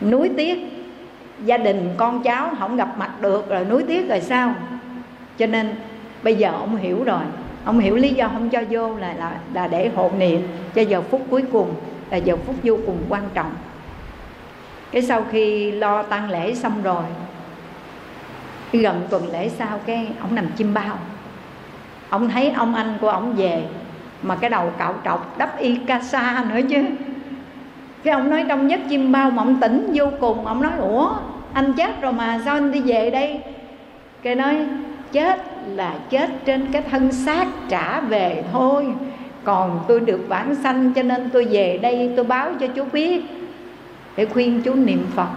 núi tiếc. Gia đình con cháu không gặp mặt được, rồi núi tiếc rồi sao? Cho nên bây giờ ông hiểu rồi ông hiểu lý do không cho vô là là, là để hộ niệm cho giờ phút cuối cùng là giờ phút vô cùng quan trọng. Cái sau khi lo tang lễ xong rồi cái gần tuần lễ sau cái ông nằm chim bao. Ông thấy ông anh của ông về mà cái đầu cạo trọc đắp y ca sa nữa chứ. Cái ông nói trong giấc chim bao mà ông tỉnh vô cùng ông nói ủa anh chết rồi mà sao anh đi về đây? Cái nói chết là chết trên cái thân xác trả về, thôi, còn tôi được vãng sanh cho nên tôi về đây tôi báo cho chú biết. Để khuyên chú niệm phật.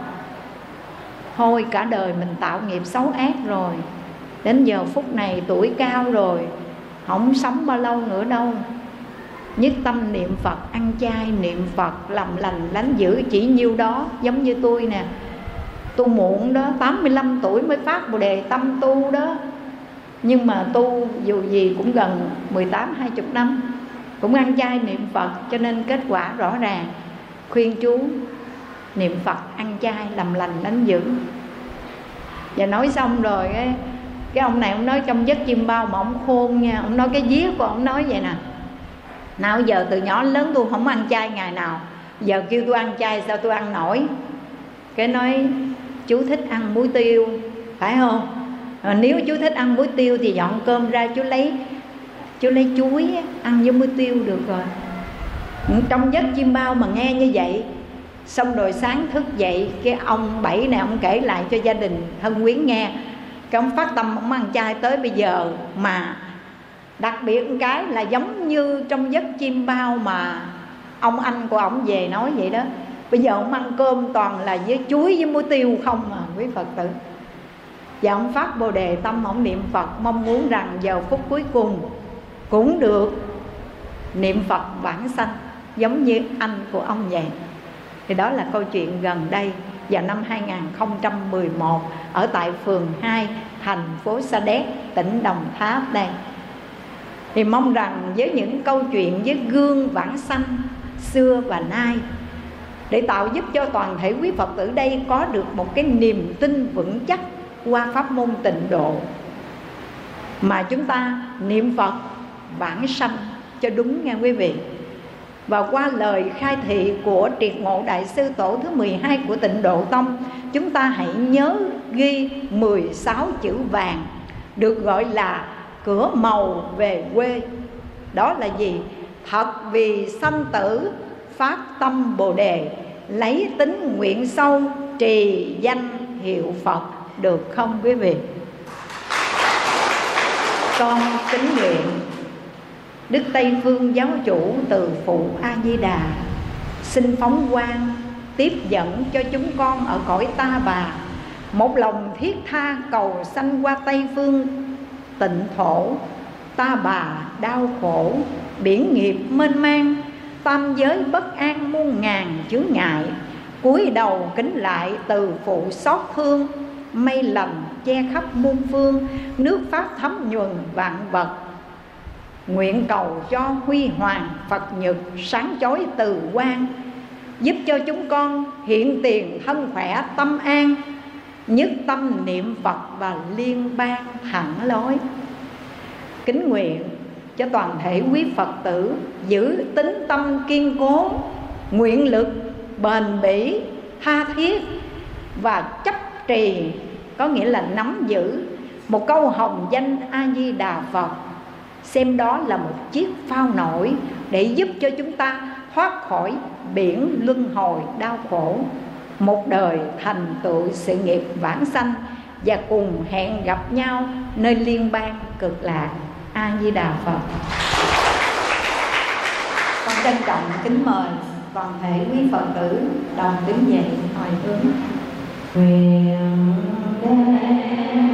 Thôi, cả đời mình tạo nghiệp xấu ác rồi, đến giờ phút này tuổi cao rồi không sống bao lâu nữa đâu. Nhất tâm niệm phật, ăn chay niệm phật, làm lành, lánh dữ chỉ nhiêu đó, giống như tôi nè. Tôi muộn đó 85 tuổi mới phát bồ đề tâm tu đó nhưng mà tu dù gì cũng gần 18 20 năm, cũng ăn chay niệm Phật, cho nên kết quả rõ ràng. Khuyên chú niệm Phật, ăn chay, làm lành, đánh dữ. Và nói xong rồi cái cái ông này ông nói trong giấc chim bao mà ông khôn nha, ông nói cái viết của ông nói vậy nè. Nào giờ từ nhỏ đến lớn tôi không ăn chay ngày nào. Giờ kêu tôi ăn chay sao tôi ăn nổi? Cái nói, chú thích ăn muối tiêu, phải không? À, nếu chú thích ăn muối tiêu thì dọn cơm ra chú lấy chú lấy chuối ăn với muối tiêu được rồi. Ừ, trong giấc chim bao mà nghe như vậy xong rồi sáng thức dậy cái ông bảy này ông kể lại cho gia đình thân quyến nghe. Cái ông phát tâm ông ăn chay tới bây giờ mà đặc biệt một cái là giống như trong giấc chim bao mà ông anh của ông về nói vậy đó. Bây giờ ông ăn cơm toàn là với chuối với muối tiêu không à quý phật tử và ông phát bồ đề tâm ông niệm phật, mong muốn rằng giờ phút cuối cùng cũng được niệm phật bản sanh, giống như anh của ông vậy. Thì đó là câu chuyện gần đây, vào năm 2011 ở tại phường 2 thành phố Sa Đéc, tỉnh Đồng Tháp đây. Thì mong rằng với những câu chuyện với gương vãng sanh xưa và nay, để tạo giúp cho toàn thể quý Phật tử đây có được một cái niềm tin vững chắc qua pháp môn tịnh độ, mà chúng ta niệm Phật vãng sanh cho đúng nghe quý vị. Và qua lời khai thị của triệt ngộ đại sư tổ thứ 12 của tịnh độ tông, chúng ta hãy nhớ ghi 16 chữ vàng, được gọi là cửa màu về quê. Đó là gì? Thật vì sanh tử, phát tâm bồ đề, lấy tính nguyện sâu, trì danh hiệu phật được không, quý vị? Con kính nguyện đức tây phương giáo chủ từ phụ a di đà xin phóng quang tiếp dẫn cho chúng con ở cõi ta bà. Một lòng thiết tha cầu sanh qua tây phương, tịnh thổ, ta bà đau khổ, biển nghiệp mênh mang, tam giới bất an muôn ngàn chướng ngại, cúi đầu kính lại từ phụ xót thương mây lành che khắp muôn phương, nước pháp thấm nhuần vạn vật. Nguyện cầu cho huy hoàng phật nhật sáng chói từ quang, giúp cho chúng con hiện tiền thân khỏe tâm an, nhất tâm niệm phật và liên ban thẳng lối. Kính nguyện cho toàn thể quý phật tử giữ tính tâm kiên cố, nguyện lực bền bỉ, tha thiết và chấp trì có nghĩa là nắm giữ một câu hồng danh a di đà phật. Xem đó là một chiếc phao nổi để giúp cho chúng ta thoát khỏi biển luân hồi đau khổ, một đời thành tựu sự nghiệp vãng sanh và cùng hẹn gặp nhau nơi liên bang cực lạc a di đà phật. Con trân trọng kính mời toàn thể quý phật tử đồng đứng dậy hồi hướng về đây.